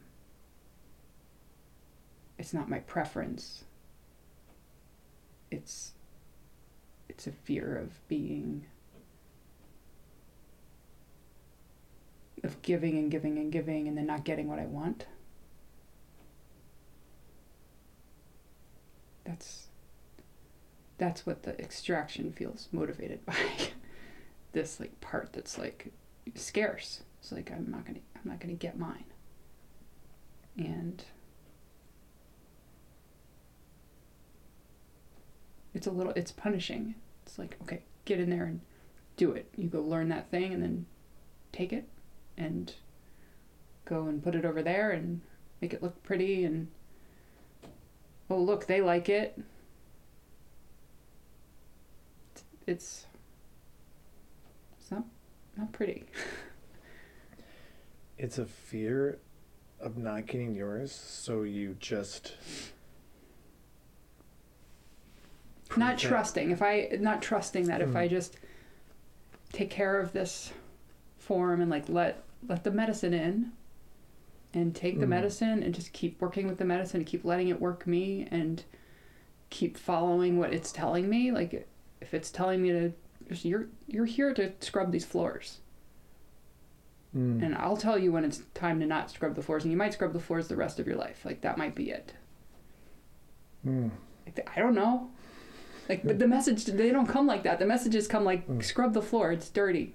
Speaker 2: it's not my preference. It's it's a fear of being of giving and giving and giving and then not getting what I want that's that's what the extraction feels motivated by. This like part that's like scarce. It's like i'm not gonna i'm not gonna get mine. And it's a little it's punishing. It's like okay get in there and do it. You go learn that thing and then take it and go and put it over there and make it look pretty and oh look they like it. It's it's not not pretty.
Speaker 1: It's a fear of not getting yours so you just
Speaker 2: not trusting. If i not trusting that if
Speaker 1: Hmm.
Speaker 2: i just take care of this form and like let let the medicine in and take the
Speaker 1: Mm.
Speaker 2: medicine and just keep working with the medicine and keep letting it work me and keep following what it's telling me like if it's telling me to you're you're here to scrub these floors
Speaker 1: Mm.
Speaker 2: and I'll tell you when it's time to not scrub the floors, and you might scrub the floors the rest of your life. Like that might be it.
Speaker 1: Mm.
Speaker 2: Like, I don't know. Like, but the message they don't come like that. The messages come like
Speaker 1: Mm.
Speaker 2: scrub the floor. It's dirty.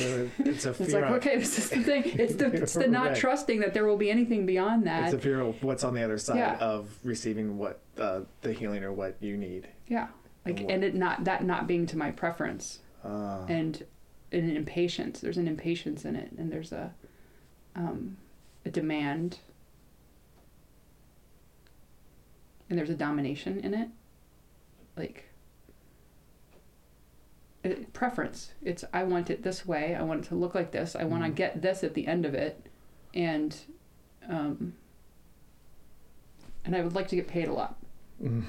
Speaker 1: It's a fear.
Speaker 2: It's like,
Speaker 1: of,
Speaker 2: okay, this is the thing. It's the it's the not
Speaker 1: Right.
Speaker 2: trusting that there will be anything beyond that.
Speaker 1: It's a fear of what's on the other side
Speaker 2: Yeah.
Speaker 1: of receiving what uh, the healing or what you need.
Speaker 2: yeah. Like
Speaker 1: And
Speaker 2: and it not that not being to my preference.
Speaker 1: Uh,
Speaker 2: and an impatience. There's an impatience in it, and there's a um, a demand, and there's a domination in it, like preference. It's I want it this way. I want it to look like this. I want to
Speaker 1: Mhm.
Speaker 2: get this at the end of it, and um, and I would like to get paid a lot.
Speaker 1: mm.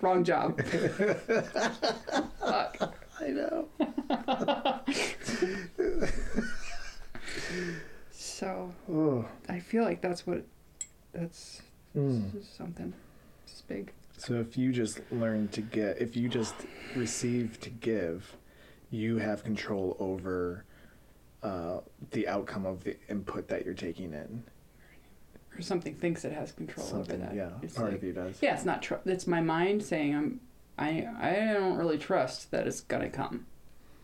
Speaker 2: Wrong job. Fuck.
Speaker 1: I know.
Speaker 2: So
Speaker 1: Oh.
Speaker 2: I feel like that's what that's
Speaker 1: Mm.
Speaker 2: Something. It's big.
Speaker 1: So if you just learn to get, if you just receive to give, you have control over uh, the outcome of the input that you're taking in.
Speaker 2: Or something thinks it has control
Speaker 1: Something,
Speaker 2: over that.
Speaker 1: yeah,
Speaker 2: It's
Speaker 1: part
Speaker 2: like,
Speaker 1: of you does.
Speaker 2: yeah, it's not. Tr- it's my mind saying I'm. I I don't really trust that it's gonna come.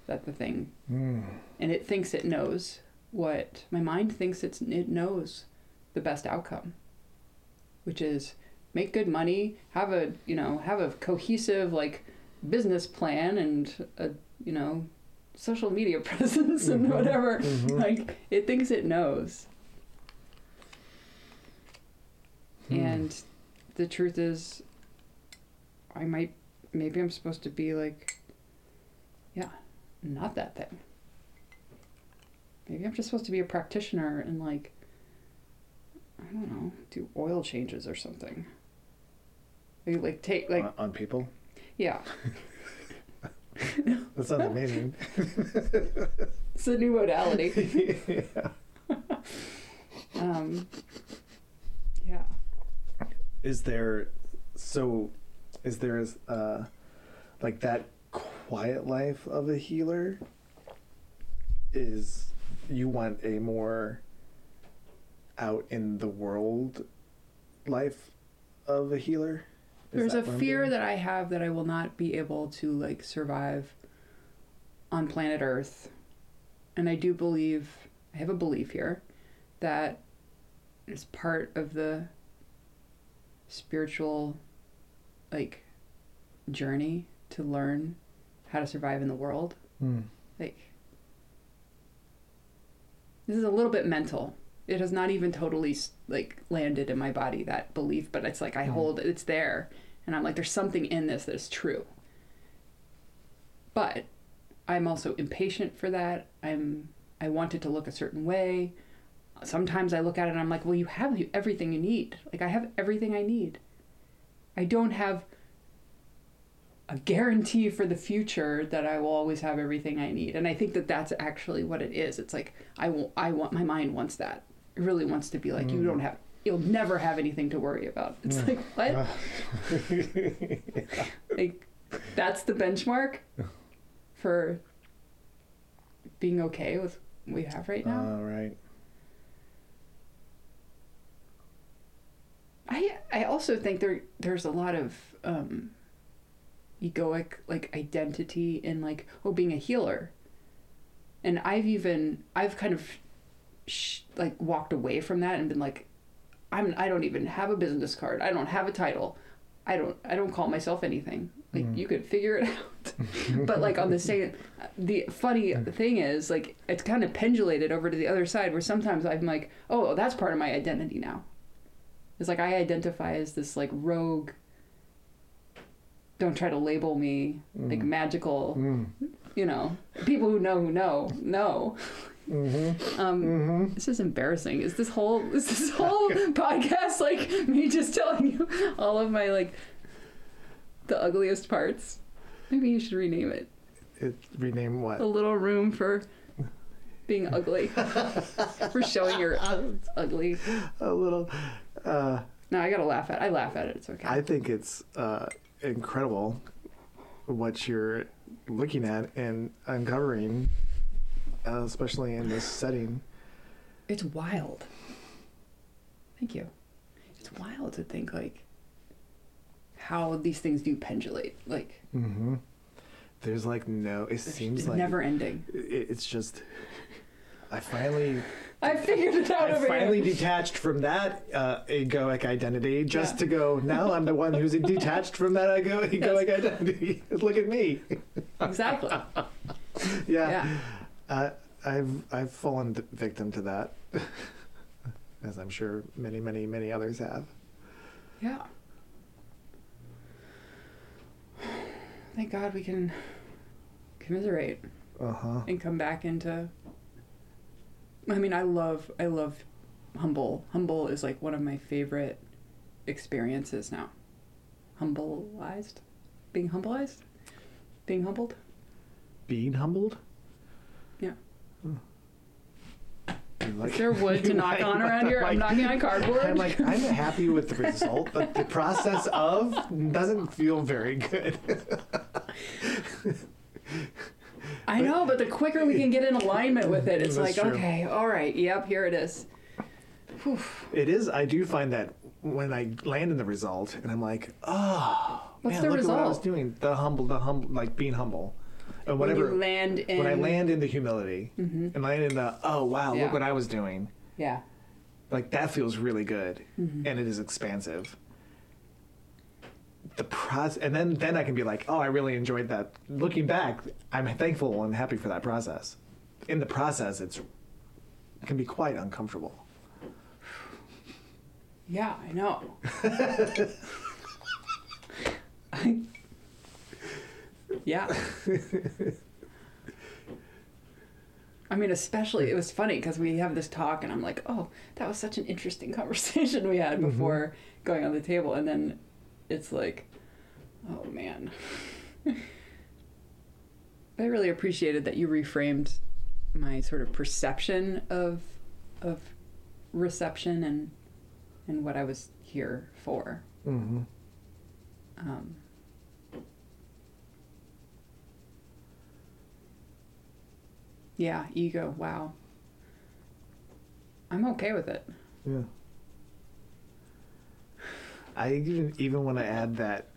Speaker 2: That the thing,
Speaker 1: Mm.
Speaker 2: and it thinks it knows what my mind thinks it's it knows the best outcome, which is make good money, have a you know have a cohesive like business plan and a you know social media presence and
Speaker 1: Mhm,
Speaker 2: whatever.
Speaker 1: mhm.
Speaker 2: Like it thinks it knows.
Speaker 1: Hmm.
Speaker 2: And the truth is, I might, maybe I'm supposed to be like, yeah, not that thing. Maybe I'm just supposed to be a practitioner and like, I don't know, do oil changes or something. Like, like take like
Speaker 1: on, on people.
Speaker 2: yeah,
Speaker 1: That sounds amazing.
Speaker 2: it's a new modality.
Speaker 1: yeah.
Speaker 2: Um, yeah.
Speaker 1: Is there so? Is there uh, like that quiet life of a healer? Is you want a more out in the world life of a healer?
Speaker 2: There's a
Speaker 1: that what I'm
Speaker 2: fear that I have that I will not be able to like survive on planet Earth. And I do believe I have a belief here that it's part of the spiritual like journey to learn how to survive in the world.
Speaker 1: Mm.
Speaker 2: Like this is a little bit mental. It has not even totally like landed in my body that belief, but it's like I
Speaker 1: Mhm.
Speaker 2: hold it's there, and I'm like, there's something in this that is true. But I'm also impatient for that. I'm I want it to look a certain way. Sometimes I look at it and I'm like, well, you have everything you need. Like I have everything I need. I don't have a guarantee for the future that I will always have everything I need. And I think that that's actually what it is. It's like I will, I want my mind wants that. Really wants to be like you
Speaker 1: Mm.
Speaker 2: don't have you'll never have anything to worry about. It's
Speaker 1: Mm.
Speaker 2: like what? like that's the benchmark for being okay with what we have right now.
Speaker 1: All right.
Speaker 2: I I also think there there's a lot of um, egoic like identity in like oh being a healer, and I've even I've kind of sh- like walked away from that and been like I'm I don't even have a business card I don't have a title I don't I don't call myself anything like
Speaker 1: Mm.
Speaker 2: you could figure it out but like on the same the funny thing is like it's kind of pendulated over to the other side where sometimes I'm like oh that's part of my identity now it's like I identify as this like rogue. Don't try to label me like
Speaker 1: Mm.
Speaker 2: magical.
Speaker 1: Mm.
Speaker 2: You know, people who know who know know.
Speaker 1: Mm-hmm.
Speaker 2: Um,
Speaker 1: Mm-hmm.
Speaker 2: this is embarrassing. Is this whole is this whole podcast like me just telling you all of my like the ugliest parts? Maybe you should rename it.
Speaker 1: It rename what?
Speaker 2: A little room for being ugly. for showing your ugly.
Speaker 1: A little. Uh,
Speaker 2: No, I gotta laugh at. It. I laugh at it. It's okay.
Speaker 1: I think it's uh, incredible what you're looking at and uncovering, uh, especially in this setting.
Speaker 2: It's wild. Thank you. It's wild to think like how these things do pendulate. Like
Speaker 1: Mm-hmm. There's like no. It seems like
Speaker 2: never ending.
Speaker 1: it, it's just. I finally,
Speaker 2: I figured it out
Speaker 1: I
Speaker 2: over
Speaker 1: finally
Speaker 2: here.
Speaker 1: detached from that uh, egoic identity just
Speaker 2: Yeah.
Speaker 1: to go. Now I'm the one who's detached from that ego, egoic identity. Look at me.
Speaker 2: Exactly.
Speaker 1: Yeah.
Speaker 2: Yeah.
Speaker 1: Uh, I've I've fallen victim to that, as I'm sure many many many others have.
Speaker 2: Yeah. Thank God we can commiserate
Speaker 1: Uh huh.
Speaker 2: and come back into I mean, I love I love humble. Humble is like one of my favorite experiences now. Humbleized? Being humbleized? Being humbled?
Speaker 1: Being humbled.
Speaker 2: Yeah.
Speaker 1: You like-
Speaker 2: Is there wood to knock on around here? I'm knocking on cardboard.
Speaker 1: I'm like, I'm happy with the result, but the process of doesn't feel very good.
Speaker 2: I know, but the quicker we can get in alignment with it, it's
Speaker 1: That's
Speaker 2: like,
Speaker 1: true.
Speaker 2: okay, all right, yep, here it is. Whew.
Speaker 1: it is. I do find that when I land in the result, and I'm like, oh,
Speaker 2: What's
Speaker 1: man,
Speaker 2: the
Speaker 1: look at what I was doing. The humble, the humble, like being humble, and
Speaker 2: When
Speaker 1: whatever.
Speaker 2: you land in
Speaker 1: when I land in the humility
Speaker 2: Mhm.
Speaker 1: and land in the oh wow,
Speaker 2: Yeah.
Speaker 1: look what I was doing.
Speaker 2: Yeah.
Speaker 1: Like that feels really good,
Speaker 2: Mhm.
Speaker 1: and it is expansive. The process, and then then I can be like, oh, I really enjoyed that. Looking back, I'm thankful and happy for that process. In the process, it's it can be quite uncomfortable.
Speaker 2: Yeah, I know. I, yeah. I mean, especially, it was funny because we have this talk, and I'm like, oh, that was such an interesting conversation we had before going on the table. And then it's like, oh man. I really appreciated that you reframed my sort of perception of of reception and and what I was here for.
Speaker 1: Mm-hmm.
Speaker 2: Um, yeah, ego. Wow. I'm okay with it.
Speaker 1: Yeah. I even even want to add that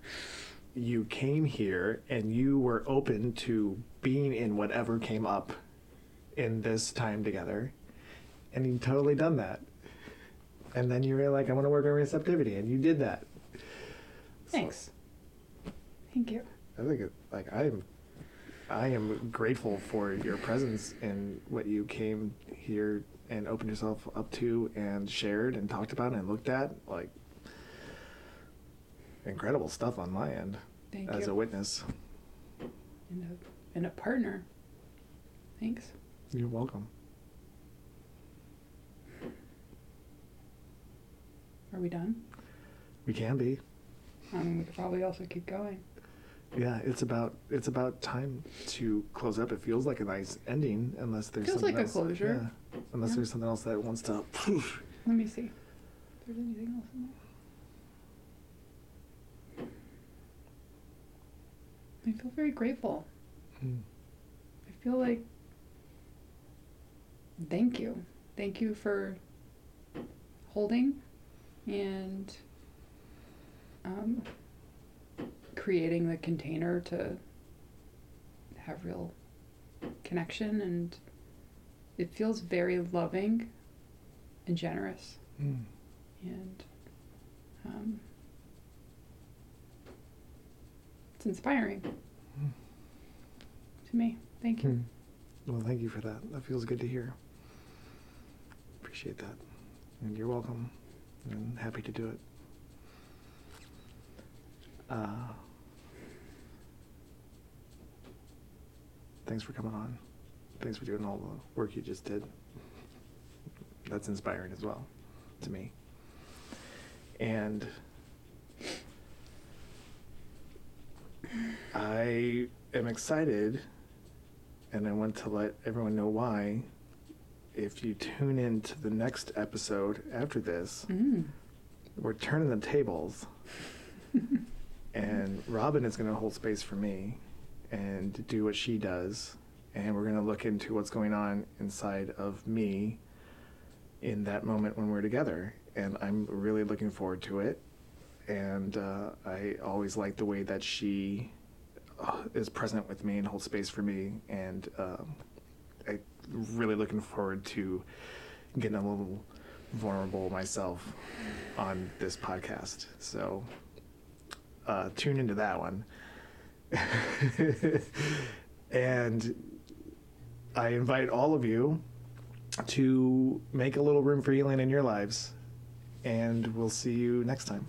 Speaker 1: you came here and you were open to being in whatever came up in this time together, and you totally done that. And then you were like, "I want to work on receptivity," and you did that. So,
Speaker 2: Thanks. Thank you.
Speaker 1: I think it, like I am, I am grateful for your presence and what you came here and opened yourself up to and shared and talked about and looked at. Like incredible stuff on my end
Speaker 2: Thank
Speaker 1: as
Speaker 2: you.
Speaker 1: a witness.
Speaker 2: and, a, and a partner. Thanks.
Speaker 1: You're welcome.
Speaker 2: Are we done?
Speaker 1: We can be.
Speaker 2: I mean, we could probably also keep going.
Speaker 1: Yeah, it's about it's about time to close up. It feels like a nice ending, unless there's
Speaker 2: Feels
Speaker 1: something
Speaker 2: like a
Speaker 1: else.
Speaker 2: closure.
Speaker 1: Yeah, unless
Speaker 2: Yeah.
Speaker 1: there's something else that wants to.
Speaker 2: Let me see. If there's anything else in there. I feel very grateful.
Speaker 1: Hmm.
Speaker 2: I feel like thank you. Thank you for holding and um, creating the container to have real connection and it feels very loving and generous
Speaker 1: Hmm.
Speaker 2: and um, it's inspiring to me. Thank you.
Speaker 1: Hmm. Well, thank you for that. That feels good to hear. Appreciate that. And you're welcome. And happy to do it. Uh, thanks for coming on. Thanks for doing all the work you just did. That's inspiring as well to me. And I am excited and I want to let everyone know why. If you tune in to the next episode after this,
Speaker 2: Mm.
Speaker 1: we're turning the tables, and Robin is going to hold space for me and do what she does, and we're going to look into what's going on inside of me in that moment when we're together, and I'm really looking forward to it. And uh, I always like the way that she uh, is present with me and holds space for me, and um, I really looking forward to getting a little vulnerable myself on this podcast. So uh, tune into that one. and I invite all of you to make a little room for healing in your lives. And we'll see you next time.